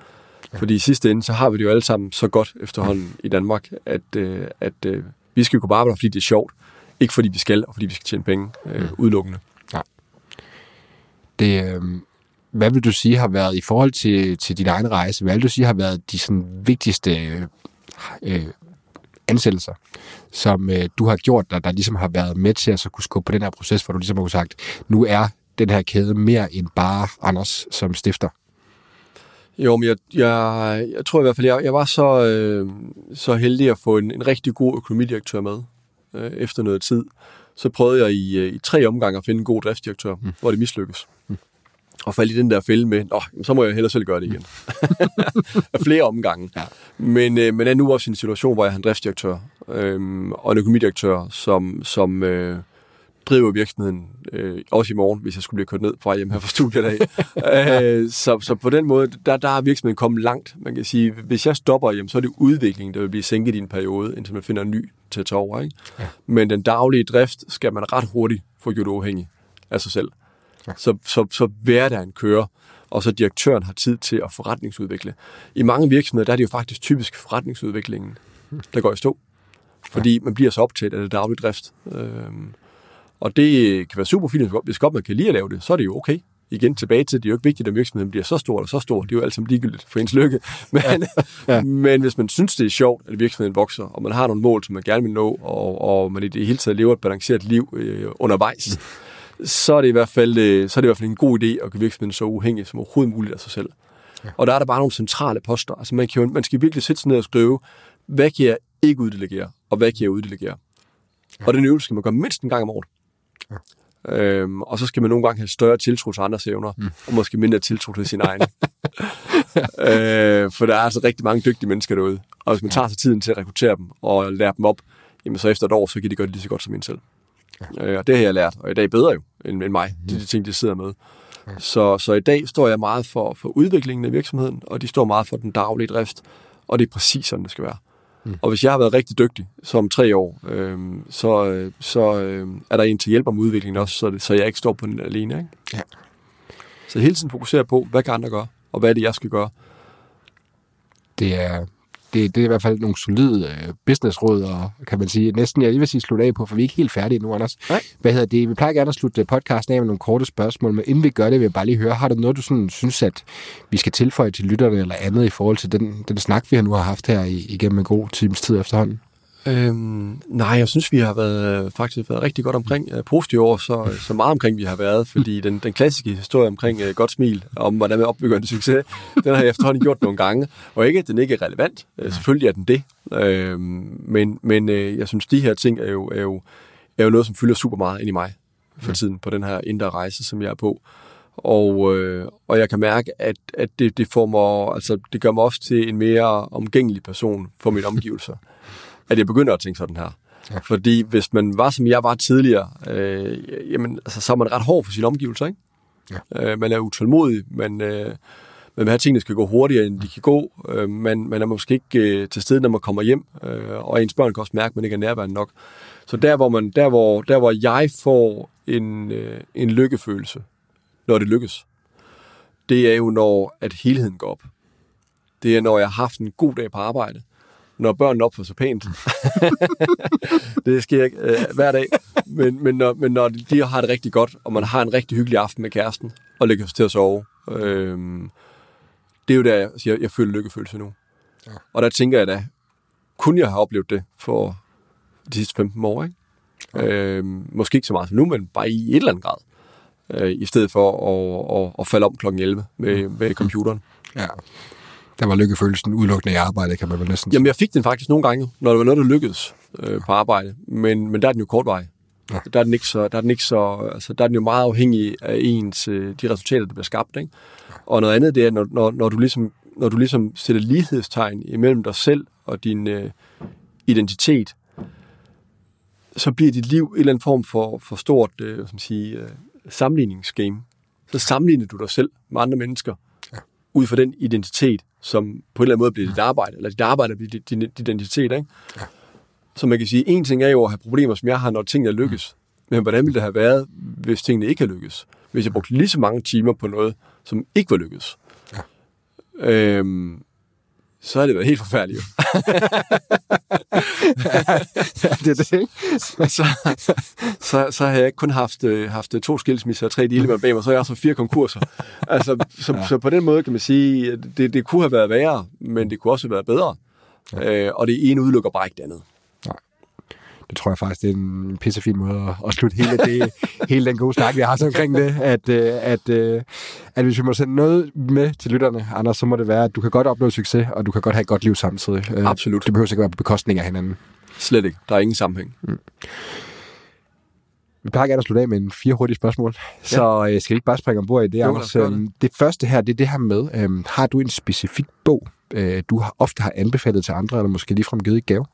Ja. Fordi i sidste ende, så har vi det jo alle sammen så godt efterhånden i Danmark, at, øh, at øh, vi skal gå på arbejde, fordi det er sjovt. Ikke fordi vi skal, og fordi vi skal tjene penge øh, mm. udelukkende. Det, øh, hvad vil du sige har været, i forhold til, til din egen rejse, hvad vil du sige har været de sådan, vigtigste øh, øh, ansættelser, som øh, du har gjort, der, der ligesom har været med til at så kunne skubbe på den her proces, hvor du ligesom har sagt, nu er den her kæde mere end bare Anders som stifter? Jo, men jeg, jeg, jeg tror i hvert fald, jeg, jeg var så, øh, så heldig at få en, en rigtig god økonomidirektør med øh, efter noget tid. Så prøvede jeg i, øh, i tre omgange at finde en god driftsdirektør, mm. hvor det mislykkes. Mm. Og faldt i den der fælde med, Nå, så må jeg hellere selv gøre det igen. Af flere omgange. Ja. Men, øh, men er nu også i en situation, hvor jeg har en driftsdirektør øh, og en økonomidirektør, som, som øh, driver virksomheden øh, også i morgen, hvis jeg skulle blive kørt ned på vej hjem her fra studiet af. øh, så, så på den måde, der, der er virksomheden kommet langt. Man kan sige, hvis jeg stopper, jamen, så er det udviklingen, der vil blive sænket i en periode, indtil man finder en ny til at tage over. Ikke? Ja. Men den daglige drift skal man ret hurtigt få gjort uafhængig af sig selv. Ja. Så, så, så hverdagen kører, og så direktøren har tid til at forretningsudvikle. I mange virksomheder, der er det jo faktisk typisk forretningsudviklingen, der går i stå. Fordi man bliver så optaget af det daglige drift. Øhm, og det kan være super fint, hvis godt man kan lide at lave det, så er det jo okay. Igen tilbage til, det er jo ikke vigtigt, at virksomheden bliver så stor eller så stor. Det er jo alt sammen ligegyldigt for ens lykke. Men, ja. Ja. men hvis man synes, det er sjovt, at virksomheden vokser, og man har nogle mål, som man gerne vil nå, og, og man i det hele taget lever et balanceret liv øh, undervejs, mm. så er det i hvert fald øh, så er det i hvert fald en god idé at gøre virksomheden så uafhængig som overhovedet muligt af sig selv. Ja. Og der er der bare nogle centrale poster. Altså man, kan jo, man skal virkelig sætte sig ned og skrive, hvad kan jeg ikke uddelegere, og hvad kan jeg uddelegere? Ja. Og den øvelse skal man gøre mindst en gang om året. Ja. Øhm, og så skal man nogle gange have større tiltro til andres evner, mm. og måske mindre tiltro til sin egen. øh, for der er altså rigtig mange dygtige mennesker derude. Og hvis man tager sig tiden til at rekruttere dem og lære dem op, jamen så efter et år, så kan de gøre det lige så godt som en selv. Ja. Øh, og det har jeg lært, og i dag bedre jo end, end mig, mm. de, de ting, de sidder med. Ja. Så, så i dag står jeg meget for, for udviklingen af virksomheden, og de står meget for den daglige drift, og det er præcis sådan, det skal være. Mm. Og hvis jeg har været rigtig dygtig, som tre år, øh, så, så øh, er der en til hjælp om udviklingen også, så, det, så jeg ikke står på den alene. Ikke? Ja. Så hele tiden fokusere på, hvad kan andre gøre, og hvad er det, jeg skal gøre. Det er, det, det er i hvert fald nogle solide øh, businessråd, og kan man sige, næsten, jeg vil sige, slutte af på, for vi er ikke helt færdige nu, Anders. Nej. Hvad hedder det? Vi plejer gerne at slutte podcasten af med nogle korte spørgsmål, men inden vi gør det, vil jeg bare lige høre, har du noget, du sådan synes, at vi skal tilføje til lytterne eller andet i forhold til den, den snak, vi har nu har haft her igennem en god times tid efterhånden? Øhm, nej, jeg synes, vi har været, faktisk været rigtig godt omkring uh, positive år, så, så meget omkring vi har været, fordi den, den klassiske historie omkring uh, godt smil, om hvordan man opbygger en succes, den har jeg efterhånden gjort nogle gange, og ikke, at den ikke er relevant. Uh, selvfølgelig er den det, uh, men, men uh, jeg synes, de her ting er jo, er, jo, er jo noget, som fylder super meget ind i mig for tiden på den her indre rejse, som jeg er på. Og, øh, og jeg kan mærke, at, at det, det, får mig, altså, det gør mig også til en mere omgængelig person for mine omgivelser at jeg begynder at tænke sådan her. Ja. Fordi hvis man var, som jeg var tidligere, øh, jamen, altså, så er man ret hård for sine omgivelser, ikke? Ja. Øh, man er utålmodig, man, øh, man vil have, at tingene skal gå hurtigere, end de kan gå. Øh, man, man er måske ikke øh, til stede, når man kommer hjem, øh, og ens børn kan også mærke, at man ikke er nærværende nok. Så der, hvor, man, der, hvor, der, hvor jeg får en, øh, en lykkefølelse, når det lykkes, det er jo, når at helheden går op. Det er, når jeg har haft en god dag på arbejde, når børnene opfører sig pænt. det sker ikke øh, hver dag. Men, men, når, men når de har det rigtig godt, og man har en rigtig hyggelig aften med kæresten, og lægger sig til at sove, øh, det er jo der, jeg, jeg, jeg føler lykkefølelse nu. Ja. Og der tænker jeg da, kunne jeg have oplevet det for de sidste 15 år, ikke? Ja. Øh, måske ikke så meget som nu, men bare i et eller andet grad. Øh, I stedet for at, at, at falde om klokken 11 med, med computeren. Ja. Der var lykkefølelsen udelukkende i arbejde, kan man vel næsten. Jamen, jeg fik den faktisk nogle gange, når det var noget, der lykkedes øh, på arbejde. Men, men der er den jo kortvej. Ja. Der er den ikke så, der er den ikke så, altså, der er den jo meget afhængig af ens, øh, de resultater, der bliver skabt. Ikke? Og noget andet, det er, når, når, når, du ligesom, når du ligesom sætter lighedstegn imellem dig selv og din øh, identitet, så bliver dit liv en eller anden form for, for stort øh, man sige, øh, sammenligningsgame. Så sammenligner du dig selv med andre mennesker, ja. ud fra den identitet, som på en eller anden måde bliver dit arbejde, eller dit arbejde bliver dit, din, identitet, ikke? Ja. Så man kan sige, en ting er jo at have problemer, som jeg har, når tingene lykkes. Men hvordan ville det have været, hvis tingene ikke har lykkes? Hvis jeg brugte lige så mange timer på noget, som ikke var lykkes. Ja. Øhm, så har det været helt forfærdeligt. ja, det er det, ikke? så, så, så har jeg ikke kun haft, øh, haft to skilsmisser og tre dele bag mig, så har jeg også fire konkurser. altså, så, ja. så, på den måde kan man sige, at det, det kunne have været værre, men det kunne også have været bedre. Ja. Øh, og det ene udelukker bare ikke det andet det tror jeg faktisk, det er en pissefin måde at, at slutte hele, det, hele den gode snak, vi har så omkring det, at, øh, at, øh, at hvis vi må sende noget med til lytterne, Anders, så må det være, at du kan godt opleve succes, og du kan godt have et godt liv samtidig. Øh, Absolut. Det behøver ikke være på bekostning af hinanden. Slet ikke. Der er ingen sammenhæng. Mm. Vi plejer gerne at slutte af med en fire hurtige spørgsmål. Ja. Så øh, skal vi ikke bare springe ombord i det, jo, Anders? Øhm, det første her, det er det her med, øhm, har du en specifik bog, øh, du har ofte har anbefalet til andre, eller måske ligefrem givet i gave?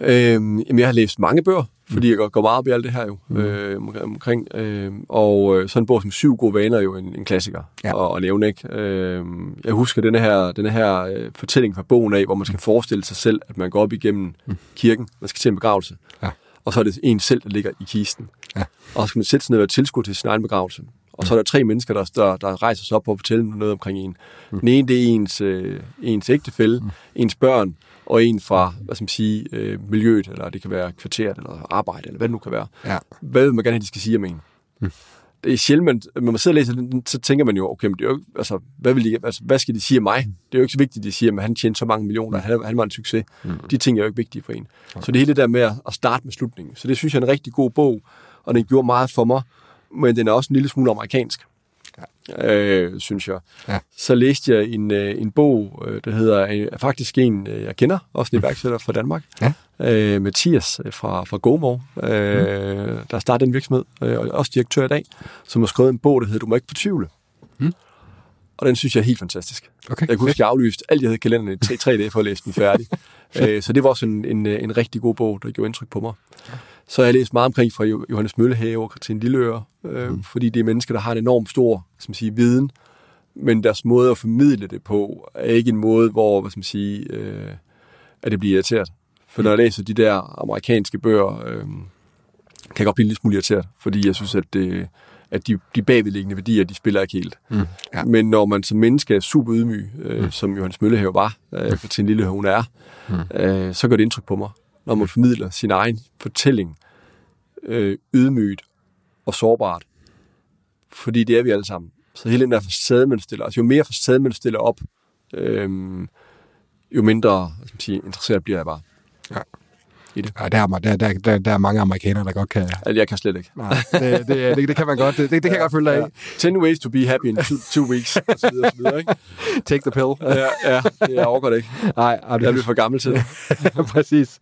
Øhm, jamen, jeg har læst mange bøger, fordi mm. jeg går, meget op i alt det her jo, mm. øh, omkring. Øh, og sådan en bog som Syv gode vaner er jo en, en klassiker ja. at, at nævne, ikke? Øh, jeg husker denne her, denne her øh, fortælling fra bogen af, hvor man skal mm. forestille sig selv, at man går op igennem mm. kirken, man skal til en begravelse, ja. og så er det en selv, der ligger i kisten. Ja. Og så skal man sætte sig ned og tilskud til sin egen begravelse. Og så er der tre mennesker, der, der, der rejser sig op og fortæller noget omkring en. Mm. Den ene, det er ens, øh, ens ægtefælde, mm. ens børn, og en fra, hvad skal man sige, øh, miljøet, eller det kan være kvarteret, eller arbejde, eller hvad det nu kan være. Ja. Hvad vil man gerne have, de skal sige om en? Mm. Det er sjældent, når man sidder og læser den, så tænker man jo, okay, men det er jo, altså, hvad, vil de, altså, hvad skal de sige om mig? Det er jo ikke så vigtigt, at de siger, at han tjente så mange millioner, mm. han, han var en succes. Mm. De ting er jo ikke vigtige for en. Okay. Så det hele det der med at starte med slutningen. Så det synes jeg er en rigtig god bog, og den gjorde meget for mig, men den er også en lille smule amerikansk øh, synes jeg. Ja. Så læste jeg en, øh, en bog, øh, der hedder øh, faktisk en, øh, jeg kender, også en mm. iværksætter fra Danmark, ja. øh, Mathias fra, fra GoMore, øh, mm. der startede en virksomhed, øh, og også direktør i dag, som har skrevet en bog, der hedder Du må ikke fortvivle. Mm. Og den synes jeg er helt fantastisk. Okay. Jeg kunne huske, at jeg aflyste alt, jeg havde i kalenderen i tre, tre dage for at læse den færdig. øh, så det var også en, en, en rigtig god bog, der gjorde indtryk på mig. Så har jeg læst meget omkring fra Johannes Møllehave til en lille øh, mm. fordi det er mennesker, der har en enorm stor som sige, viden, men deres måde at formidle det på er ikke en måde, hvor hvad skal man sige, øh, at det bliver irriteret. For når jeg læser de der amerikanske bøger, øh, kan jeg godt blive lille smule irriteret, fordi jeg synes, at, det, at de, de bagvedliggende værdier, de spiller ikke helt. Mm, ja. Men når man som menneske er super ydmyg, øh, mm. som Johannes Møllehave var, øh, mm. til en lille hun er, mm. øh, så gør det indtryk på mig, når man formidler sin egen fortælling øh, ydmygt og sårbart. Fordi det er vi alle sammen. Så hele den der facade, man stiller, altså jo mere facade, man stiller op, øh, jo mindre skal sige, interesseret bliver jeg bare. Ja. I det. Ja, der, er, der, der, der, der er mange amerikanere, der godt kan... Altså, jeg kan slet ikke. Nej, det, det, det, det kan man godt. Det, det, det kan jeg godt følge dig ja. af. 10 ways to be happy in two, two weeks, og så videre, og så videre, ikke? Take the pill. Ja, ja det er overgår det ikke. Nej, jeg bliver for gammel til det. Præcis.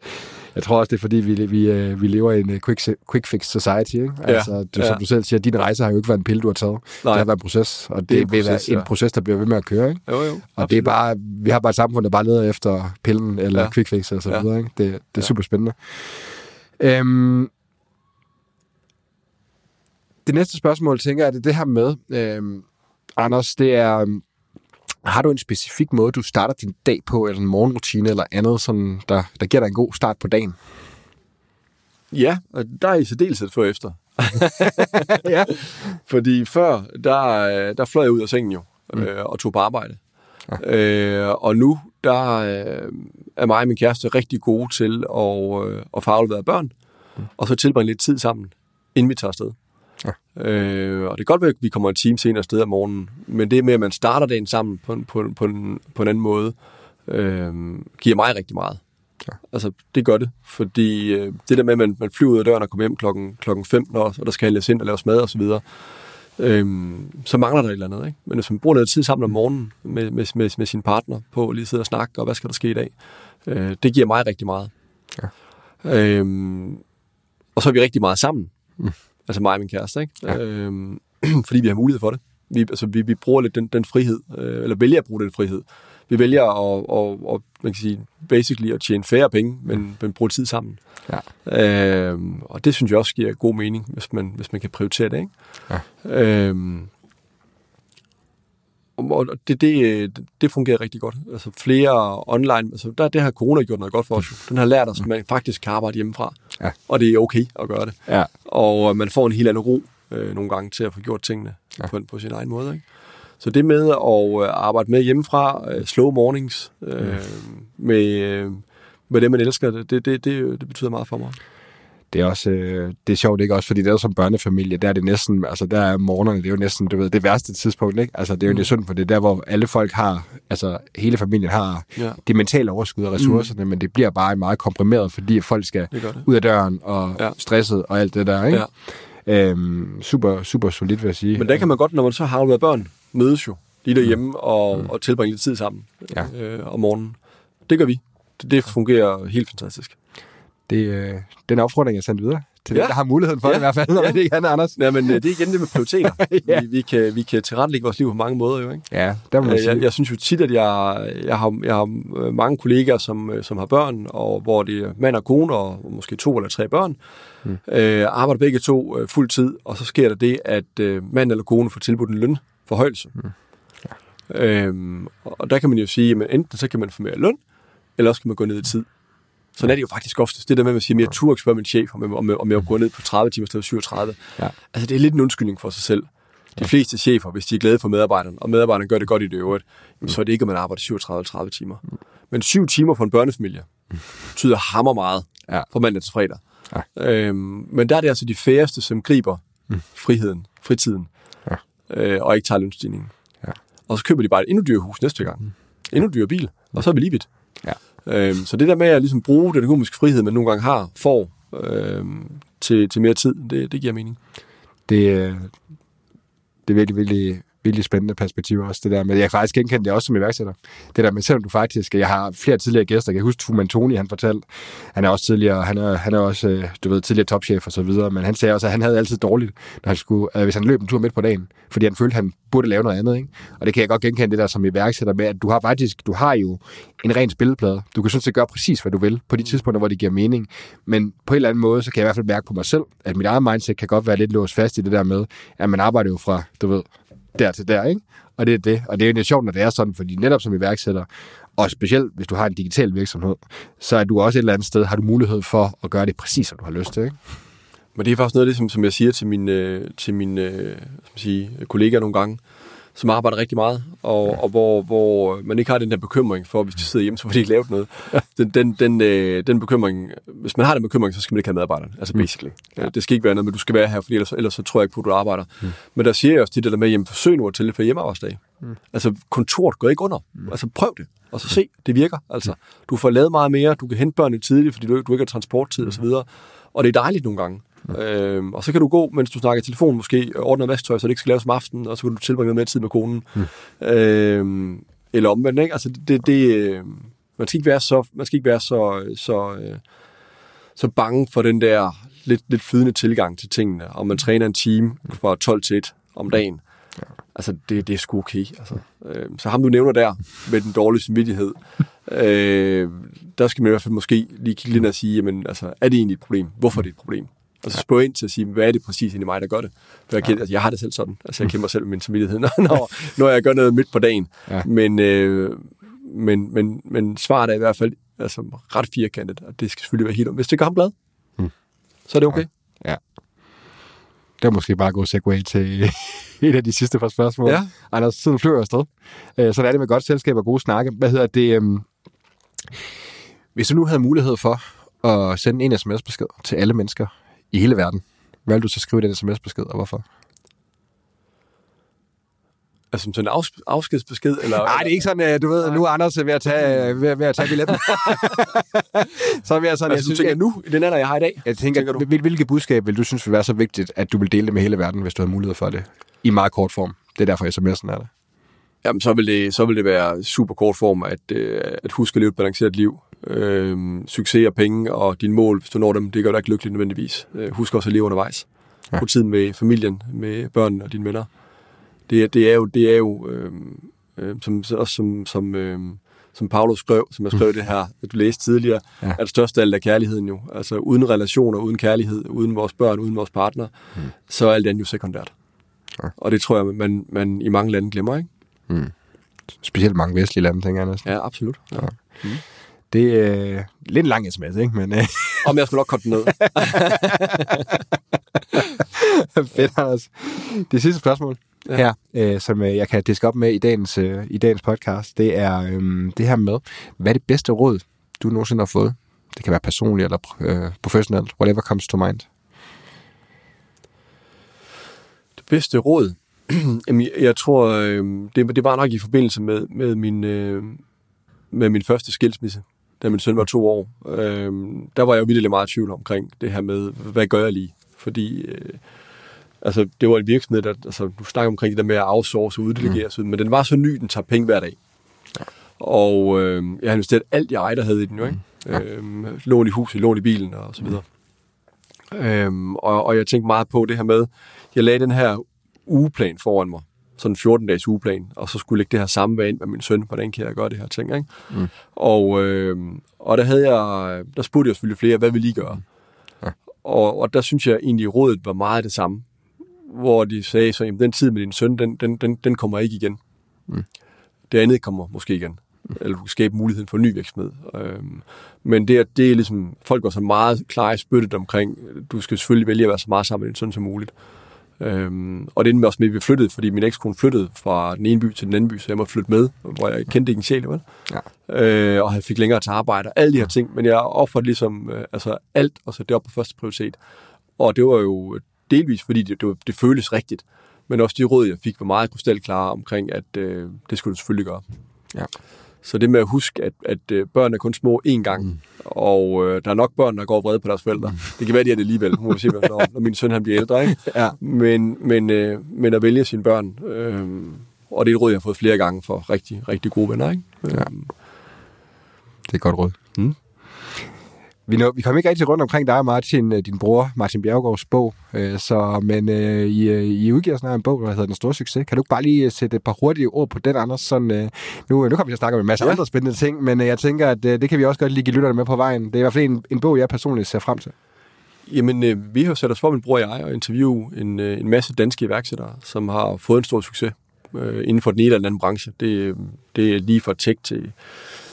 Jeg tror også, det er fordi, vi, vi, øh, vi lever i en øh, quick, quick fix society. Ikke? Ja, altså, du, ja. som du selv siger, din rejse har jo ikke været en pille, du har taget. Nej. Det har været en proces, og det, det vil proces, være en proces, der bliver ved med at køre. Ikke? Jo, jo, og absolut. det er bare, vi har bare et samfund, der bare leder efter pillen eller ja. quick fix og så videre. Ikke? Det, det er ja. super spændende. Øhm, det næste spørgsmål, tænker jeg, er det det her med, øhm, Anders, det er, øhm, har du en specifik måde, du starter din dag på, eller en morgenrutine eller andet, sådan, der, der giver dig en god start på dagen? Ja, og der er i særdeleshed for efter. ja. Fordi før, der, der fløj jeg ud af sengen jo, mm. øh, og tog på arbejde. Ja. Øh, og nu, der øh, er mig og min kæreste rigtig gode til at, øh, at få afleveret børn, mm. og så tilbringe lidt tid sammen, inden vi tager afsted. Øh, og det kan godt være, at vi kommer en time senere sted om morgenen, men det med, at man starter dagen sammen på, på, på, en, på en anden måde, øh, giver mig rigtig meget. Ja. Altså, det gør det, fordi øh, det der med, at man, man flyver ud af døren og kommer hjem klokken, klokken 15, og, og der skal handles ind og laves mad og så videre, øh, så mangler der et eller andet. Ikke? Men hvis man bruger noget tid sammen om morgenen med, med, med, med sin partner på at lige sidde og snakke, og hvad skal der ske i dag, øh, det giver mig rigtig meget. Ja. Øh, og så er vi rigtig meget sammen. Mm. Altså mig og min kæreste, ikke? Ja. Øhm, fordi vi har mulighed for det. Vi, altså, vi, vi bruger lidt den, den frihed, øh, eller vælger at bruge den frihed. Vi vælger at, at, at man kan sige, basically at tjene færre penge, men, men bruge tid sammen. Ja. Øh, og det synes jeg også giver god mening, hvis man, hvis man kan prioritere det. Ikke? Ja. Øh, og det, det, det fungerer rigtig godt. Altså flere online, altså der, det har corona gjort noget godt for os. jo. Den har lært os, at man faktisk kan arbejde hjemmefra. Ja. Og det er okay at gøre det. Ja. Og man får en helt anden ro øh, nogle gange til at få gjort tingene Ja. på, på sin egen måde. Ikke? Så det med at øh, arbejde med hjemmefra, øh, slow mornings, øh, med, øh, med det, man elsker, det, det, det, det betyder meget for mig. Det er også øh, det er sjovt, ikke? Også fordi det er som børnefamilie, der er det næsten, altså der er morgenerne, det er jo næsten, du ved, det værste tidspunkt, ikke? Altså det er jo mm. det synd for det, er der hvor alle folk har, altså hele familien har Ja. det mentale overskud af ressourcerne, mm. men det bliver bare meget komprimeret, fordi folk skal Det det. ud af døren og ja. Stresset og alt det der, ikke? Ja. Øhm, super, super solidt, vil jeg sige. Men der kan man godt, når man så har med børn, mødes jo lige derhjemme og, og tilbringe lidt tid sammen Ja. øh, om morgenen. Det gør vi. Det, det fungerer helt fantastisk. Det, øh, den opfordring, jeg sendte videre til ja. Den, der har muligheden for ja. Det i hvert fald, når Ja. det ikke er Anders. Ja, men øh, det er igen det med prioriteter. Ja. vi, vi, kan, vi kan tilrettelægge vores liv på mange måder jo, ikke? Ja, der må Øh, sige. Jeg, jeg synes jo tit, at jeg, jeg, har, jeg har øh, mange kollegaer, som, som har børn, og hvor det er mand og kone, og måske to eller tre børn, mm. øh, arbejder begge to øh, fuld tid, og så sker der det, at øh, mand eller kone får tilbudt en lønforhøjelse. Mm. Ja. Øhm, og der kan man jo sige, at enten så kan man få mere løn, eller også kan man gå ned i tid. Sådan er det jo faktisk oftest. Det der med, at man siger, at jeg turde ikke spørge min chef, om jeg, om, jeg, om jeg går ned på 30 timer stedet for 37. Ja. Altså, det er lidt en undskyldning for sig selv. De fleste chefer, hvis de er glade for medarbejderen, og medarbejderen gør det godt i det øvrigt, jamen, så er det ikke, at man arbejder 37 eller 30 timer. Men syv timer for en børnefamilie betyder hammer meget Ja. fra mandag til fredag. Øhm, men der er det altså de færreste, som griber friheden, fritiden, Ja. øh, og ikke tager lønstigningen. Ja. Og så køber de bare et endnu dyrere hus næste gang. Endnu dyrere bil, og så er vi lige vidt. Ja. Øhm, så det der med at ligesom bruge den økonomiske frihed, man nogle gange har, får øhm, til, til mere tid, det, det giver mening. det, øh, det er virkelig, virkelig, virkelig spændende perspektiv også, det der med, jeg kan faktisk genkende det også som iværksætter. Det der med, selvom du faktisk, jeg har flere tidligere gæster, jeg kan huske Fuman Toni, han fortalte, han er også tidligere, han er, han er også, øh, du ved, tidligere topchef og så videre, men han sagde også, at han havde altid dårligt, når han skulle, øh, hvis han løb en tur midt på dagen, fordi han følte, at han burde lave noget andet, ikke? Og det kan jeg godt genkende det der som iværksætter med, at du har faktisk, du har jo en ren spilleplade. Du kan sådan set gøre præcis, hvad du vil, på de tidspunkter, hvor det giver mening. Men på en eller anden måde, så kan jeg i hvert fald mærke på mig selv, at mit eget mindset kan godt være lidt låst fast i det der med, at man arbejder jo fra, du ved, der til der, ikke? Og det er det. Og det er jo lidt sjovt, når det er sådan, fordi netop som iværksætter, og specielt hvis du har en digital virksomhed, så er du også et eller andet sted, har du mulighed for at gøre det præcis, som du har lyst til, ikke? Men det er faktisk noget af det, som, som jeg siger til mine, øh, til mine som siger, man kollegaer nogle gange, som arbejder rigtig meget, og, og hvor, hvor man ikke har den der bekymring for, hvis de sidder hjemme, så får de ikke lavet noget. Den, den, den, øh, den bekymring, hvis man har den bekymring, så skal man ikke have medarbejderen, altså basically. Ja. Det skal ikke være noget, men du skal være her, fordi ellers, ellers så tror jeg ikke på, at du arbejder. Mm. Men der siger jeg også tit det der med, jamen forsøg nu at tilfælde hjemmearbejdsdag. Mm. Altså kontoret går ikke under. Mm. Altså prøv det, og så se, det virker. Altså, du får lavet meget mere, du kan hente børnene tidligt, fordi du, du ikke har transporttid og så videre. Og det er dejligt nogle gange. Mm. Øhm, og så kan du gå, mens du snakker i telefon, måske ordne noget vasktøj, så det ikke skal laves om aftenen, og så kan du tilbringe noget mere tid med konen. Mm. Øhm, eller omvendt, ikke? Altså, det, det, øh, man skal ikke være så, man skal ikke være så, så, øh, så bange for den der lidt, lidt flydende tilgang til tingene, og man træner en time fra 12 til 1 om dagen. Altså, det, det er sgu okay. Altså, øh, så ham, du nævner der, med den dårlige samvittighed, øh, der skal man i hvert fald måske lige kigge ned og sige, jamen, altså, er det egentlig et problem? Hvorfor er det et problem? Og så spørge ind til at sige, hvad er det præcis i mig, der gør det? For jeg, kender, altså, jeg har det selv sådan. Altså, jeg kender mig selv med min samvittighed, når, når, jeg gør noget midt på dagen. Ja. Men, øh, men, men, men svaret er i hvert fald altså, ret firkantet, og det skal selvfølgelig være helt om. Hvis det gør ham glad, Mm. så er det okay. Ja. Det var måske bare god segue til et af de sidste par spørgsmål. Ja. Anders, tiden flyver afsted. Øh, Sådan er det med godt selskab og gode snakke. Hvad hedder det? øhm, Hvis du nu havde mulighed for at sende en sms-besked til alle mennesker i hele verden, hvad vil du så skrive i den sms-besked, og hvorfor? Altså som sådan en afs- afskedsbesked? Eller, Nej, det er ikke sådan, øh, du ved, nu er Anders ved at tage, øh, ved, ved at tage billetten. så er jeg sådan, jeg Altså, du synes, tænker jeg, nu, i den alder, jeg har i dag? jeg tænker, tænker du? hvilket budskab vil du synes vil være så vigtigt, at du vil dele det med hele verden, hvis du havde mulighed for det? I meget kort form. Det er derfor, sms'en er der. Jamen, så vil det, så vil det være super kort form, at, øh, at huske at leve et balanceret liv. Øhm, succes og penge og dine mål, hvis du når dem, det gør dig ikke lykkelig nødvendigvis. Øh, husk også at leve undervejs. Ja. Brug tid med familien, med børnene og dine venner. Det, er- det er jo, det er jo øh, Øh, som, også som, som, øh, som Paolo skrev, som jeg skrev det her, at du læste tidligere, Ja. at det største af alt er kærligheden jo. Altså uden relationer, uden kærlighed, uden vores børn, uden vores partner, mm. så er alt andet jo sekundært. Ja. Og det tror jeg, man, man i mange lande glemmer, ikke? Specielt mange vestlige lande, tænker jeg næsten. Ja, absolut. Ja. Det er øh, lidt lang sms, ikke? Men øh, Om jeg skal nok korte den ned. fedt, Anders. Det sidste spørgsmål ja. Ja. her, øh, som øh, jeg kan diske op med i dagens, øh, i dagens podcast, det er øh, det her med, hvad er det bedste råd, du nogensinde har fået? Det kan være personligt eller øh, professionelt, whatever comes to mind. Det bedste råd? Jamen, jeg- tror, øh, det, det var nok i forbindelse med, med, min, øh, med min første skilsmisse, da min søn var to år. Øh, der var jeg jo virkelig meget i tvivl omkring det her med, hvad gør jeg lige? Fordi altså, det var en virksomhed, der, altså, du snakker omkring det der med at outsource og uddelegere, mm. men den var så ny, den tager penge hver dag. Og øh, jeg har investeret alt, jeg ejer, havde i den jo, ikke? Ja. Øh, lån i huset, lån i bilen og så videre. Øhm, og, og jeg tænkte meget på det her med, jeg lagde den her ugeplan foran mig, sådan en 14-dages ugeplan, og så skulle jeg lægge det her samme ind med min søn, hvordan kan jeg gøre det her ting, ikke? Mm. Og, øh, og der havde jeg, der spurgte jeg selvfølgelig flere, hvad vil I gøre? Ja. Og, og der synes jeg egentlig, rådet var meget det samme, hvor de sagde så, jamen den tid med din søn, den, den, den, den kommer ikke igen. Mm. Det andet kommer måske igen. Eller du kan skabe muligheden for en ny virksomhed. Øhm, men det er, det er ligesom, folk var så meget klar i spyttet omkring, du skal selvfølgelig vælge at være så meget sammen med din søn som muligt. Øhm, og det endte også med, at vi flyttede, fordi min ekskone flyttede fra den ene by til den anden by, så jeg måtte flytte med, hvor jeg kendte ikke en sjæl, vel? Ja. Øh, og jeg fik længere til arbejde, og alle de her ting, men jeg offerede ligesom øh, altså alt, og så det op på første prioritet. Og det var jo delvis, fordi det, det, det føltes rigtigt, men også de råd, jeg fik, var meget krystalklare omkring, at øh, det skulle du selvfølgelig gøre. Ja. Så det med at huske, at, at øh, børn er kun små én gang, mm. og øh, der er nok børn, der går vrede på deres forældre. Det kan være, de er det alligevel, må vi se, når, når min søn han bliver ældre. Ikke? Ja. Men, men, øh, men at vælge sine børn, øh, og det er et råd, jeg har fået flere gange for rigtig, rigtig gode venner. Ikke? Ja. Øhm, Det er et godt råd. Mm. Vi, nå, vi kom ikke rigtig rundt omkring dig og Martin, øh, din bror, Martin Bjergårds bog, øh, så, men øh, I, øh, I udgiver snart en bog, der hedder Den Store Succes. Kan du ikke bare lige øh, sætte et par hurtige ord på den, Anders? Sådan, øh, nu, nu kommer vi til at snakke om en masse ja. Andre spændende ting, men øh, jeg tænker, at øh, det kan vi også godt lige give lytterne med på vejen. Det er i hvert fald en, en bog, jeg personligt ser frem til. Jamen, øh, vi har sat os for, min bror og jeg, og interviewe en, øh, en masse danske iværksættere, som har fået en stor succes øh, inden for den ene eller den anden branche. Det, det er lige fra tech til,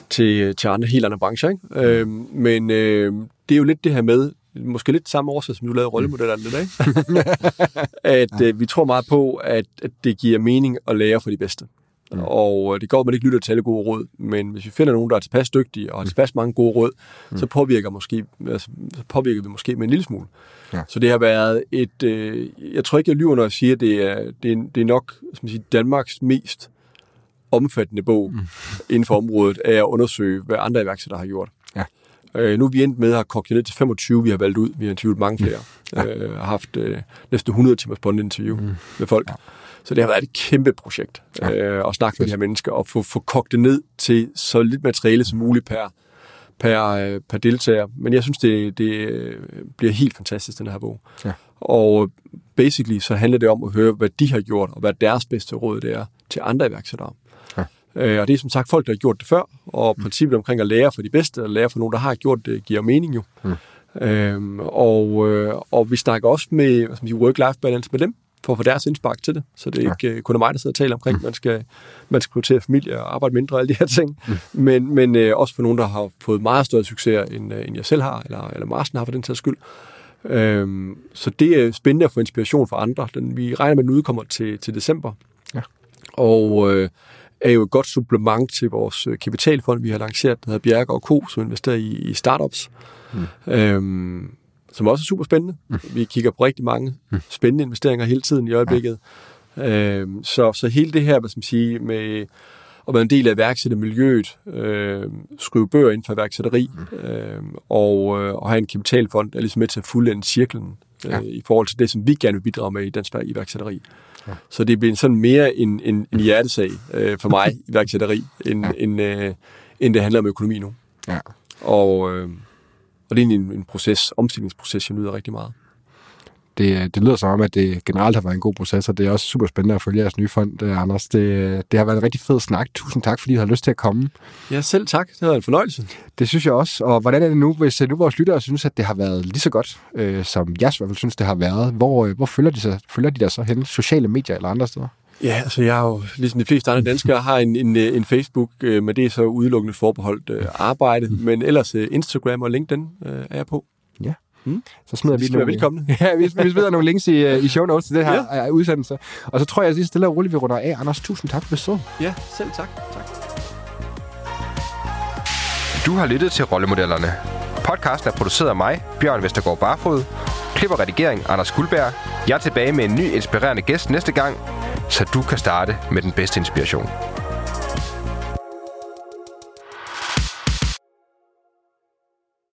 til, til andre helt andre brancher. Ikke? Øh, men øh, det er jo lidt det her med, måske lidt samme årsag, som du lavede rollemodeller lidt af, at øh, vi tror meget på, at, at det giver mening at lære for de bedste. Mm. Og øh, det går, at man ikke lytter til alle gode råd, men hvis vi finder nogen, der er tilpas dygtige og har tilpas mange gode råd, mm. så påvirker, måske, altså, så påvirker vi måske med en lille smule. Ja. Så det har været et... Øh, jeg tror ikke, jeg lyver, når jeg siger, at det er, det er, det er nok man sige, Danmarks mest omfattende bog mm. inden for området af at undersøge, hvad andre iværksættere har gjort. Ja. Øh, nu er vi endt med at have kogt ned til 25, vi har valgt ud. Vi har interviewet mange flere. Ja. Øh, har haft øh, næsten 100 timers bondinterview mm. med folk. Ja. Så det har været et kæmpe projekt ja. øh, at snakke med de her mennesker og få, få kogt det ned til så lidt materiale som muligt per, per, øh, per deltager. Men jeg synes, det, det øh, bliver helt fantastisk, den her bog. Ja. Og basically så handler det om at høre, hvad de har gjort, og hvad deres bedste råd det er til andre iværksættere. Ja. Øh, og det er som sagt folk, der har gjort det før, og princippet omkring at lære for de bedste, og lære for nogen, der har gjort det, giver mening jo. Mm. Øhm, og, øh, og vi snakker også med hvad skal man sige, work-life balance med dem, for at få deres indspark til det. Så det er Ja. ikke øh, kun mig, der sidder og taler omkring, mm. man skal, man skal prioritere familie og arbejde mindre og alle de her ting. Mm. Men, men øh, også for nogen, der har fået meget større succes, end, øh, end jeg selv har, eller, eller Marsten har for den sags skyld. Øhm, så det er spændende at få inspiration fra andre. Den, vi regner med, at den udkommer til, til december. Ja. Og øh, er jo et godt supplement til vores øh, kapitalfond, vi har lanceret, der hedder Bjerg og Co., som investerer i, i startups. Mm. Øhm, som også er super spændende. Mm. Vi kigger på rigtig mange spændende investeringer hele tiden i øjeblikket. Ja. Øhm, så, så hele det her, hvad skal man sige, med at være en del af iværksættermiljøet, øh, skrive bøger inden for iværksætteri, mm. øh, og, øh, og have en kapitalfond, er ligesom med til at fuldende cirklen øh, Ja. i forhold til det, som vi gerne vil bidrage med i dansk iværksætteri. Ja. Så det bliver sådan mere en, en, en hjertesag øh, for mig, iværksætteri, end, ja. end, øh, end det handler om økonomi nu. Ja. Og, øh, og det er egentlig en, en proces, omstillingsproces, jeg nyder rigtig meget. Det, det lyder som om, at det generelt har været en god proces, og det er også super spændende at følge jeres nye fond, øh, Anders. Det, det har været en rigtig fed snak. Tusind tak, fordi I har lyst til at komme. Ja, selv tak. Det har været en fornøjelse. Det synes jeg også. Og hvordan er det nu, hvis øh, nu vores lyttere synes, at det har været lige så godt, øh, som jeg i hvert fald synes, det har været? Hvor, øh, hvor følger, de sig, følger de der så hen? Sociale medier eller andre steder? Ja, altså jeg er jo, ligesom de fleste andre danskere, har en, en, øh, en Facebook, øh, men det er så udelukkende forbeholdt øh, arbejde. Men ellers øh, Instagram og LinkedIn øh, er jeg på. Ja. Mm. Så smider De vi nogle, velkomne. ja, vi, vi smider nogle links i, øh, i show notes til det her Ja. ja. udsendelse. Og så tror jeg, at lige stille og roligt, vi runder af. Anders, tusind tak for besøget. Ja, selv tak. tak. Du har lyttet til Rollemodellerne. Podcasten er produceret af mig, Bjørn Vestergaard Barfod. Klip og redigering, Anders Guldberg. Jeg er tilbage med en ny inspirerende gæst næste gang, så du kan starte med den bedste inspiration.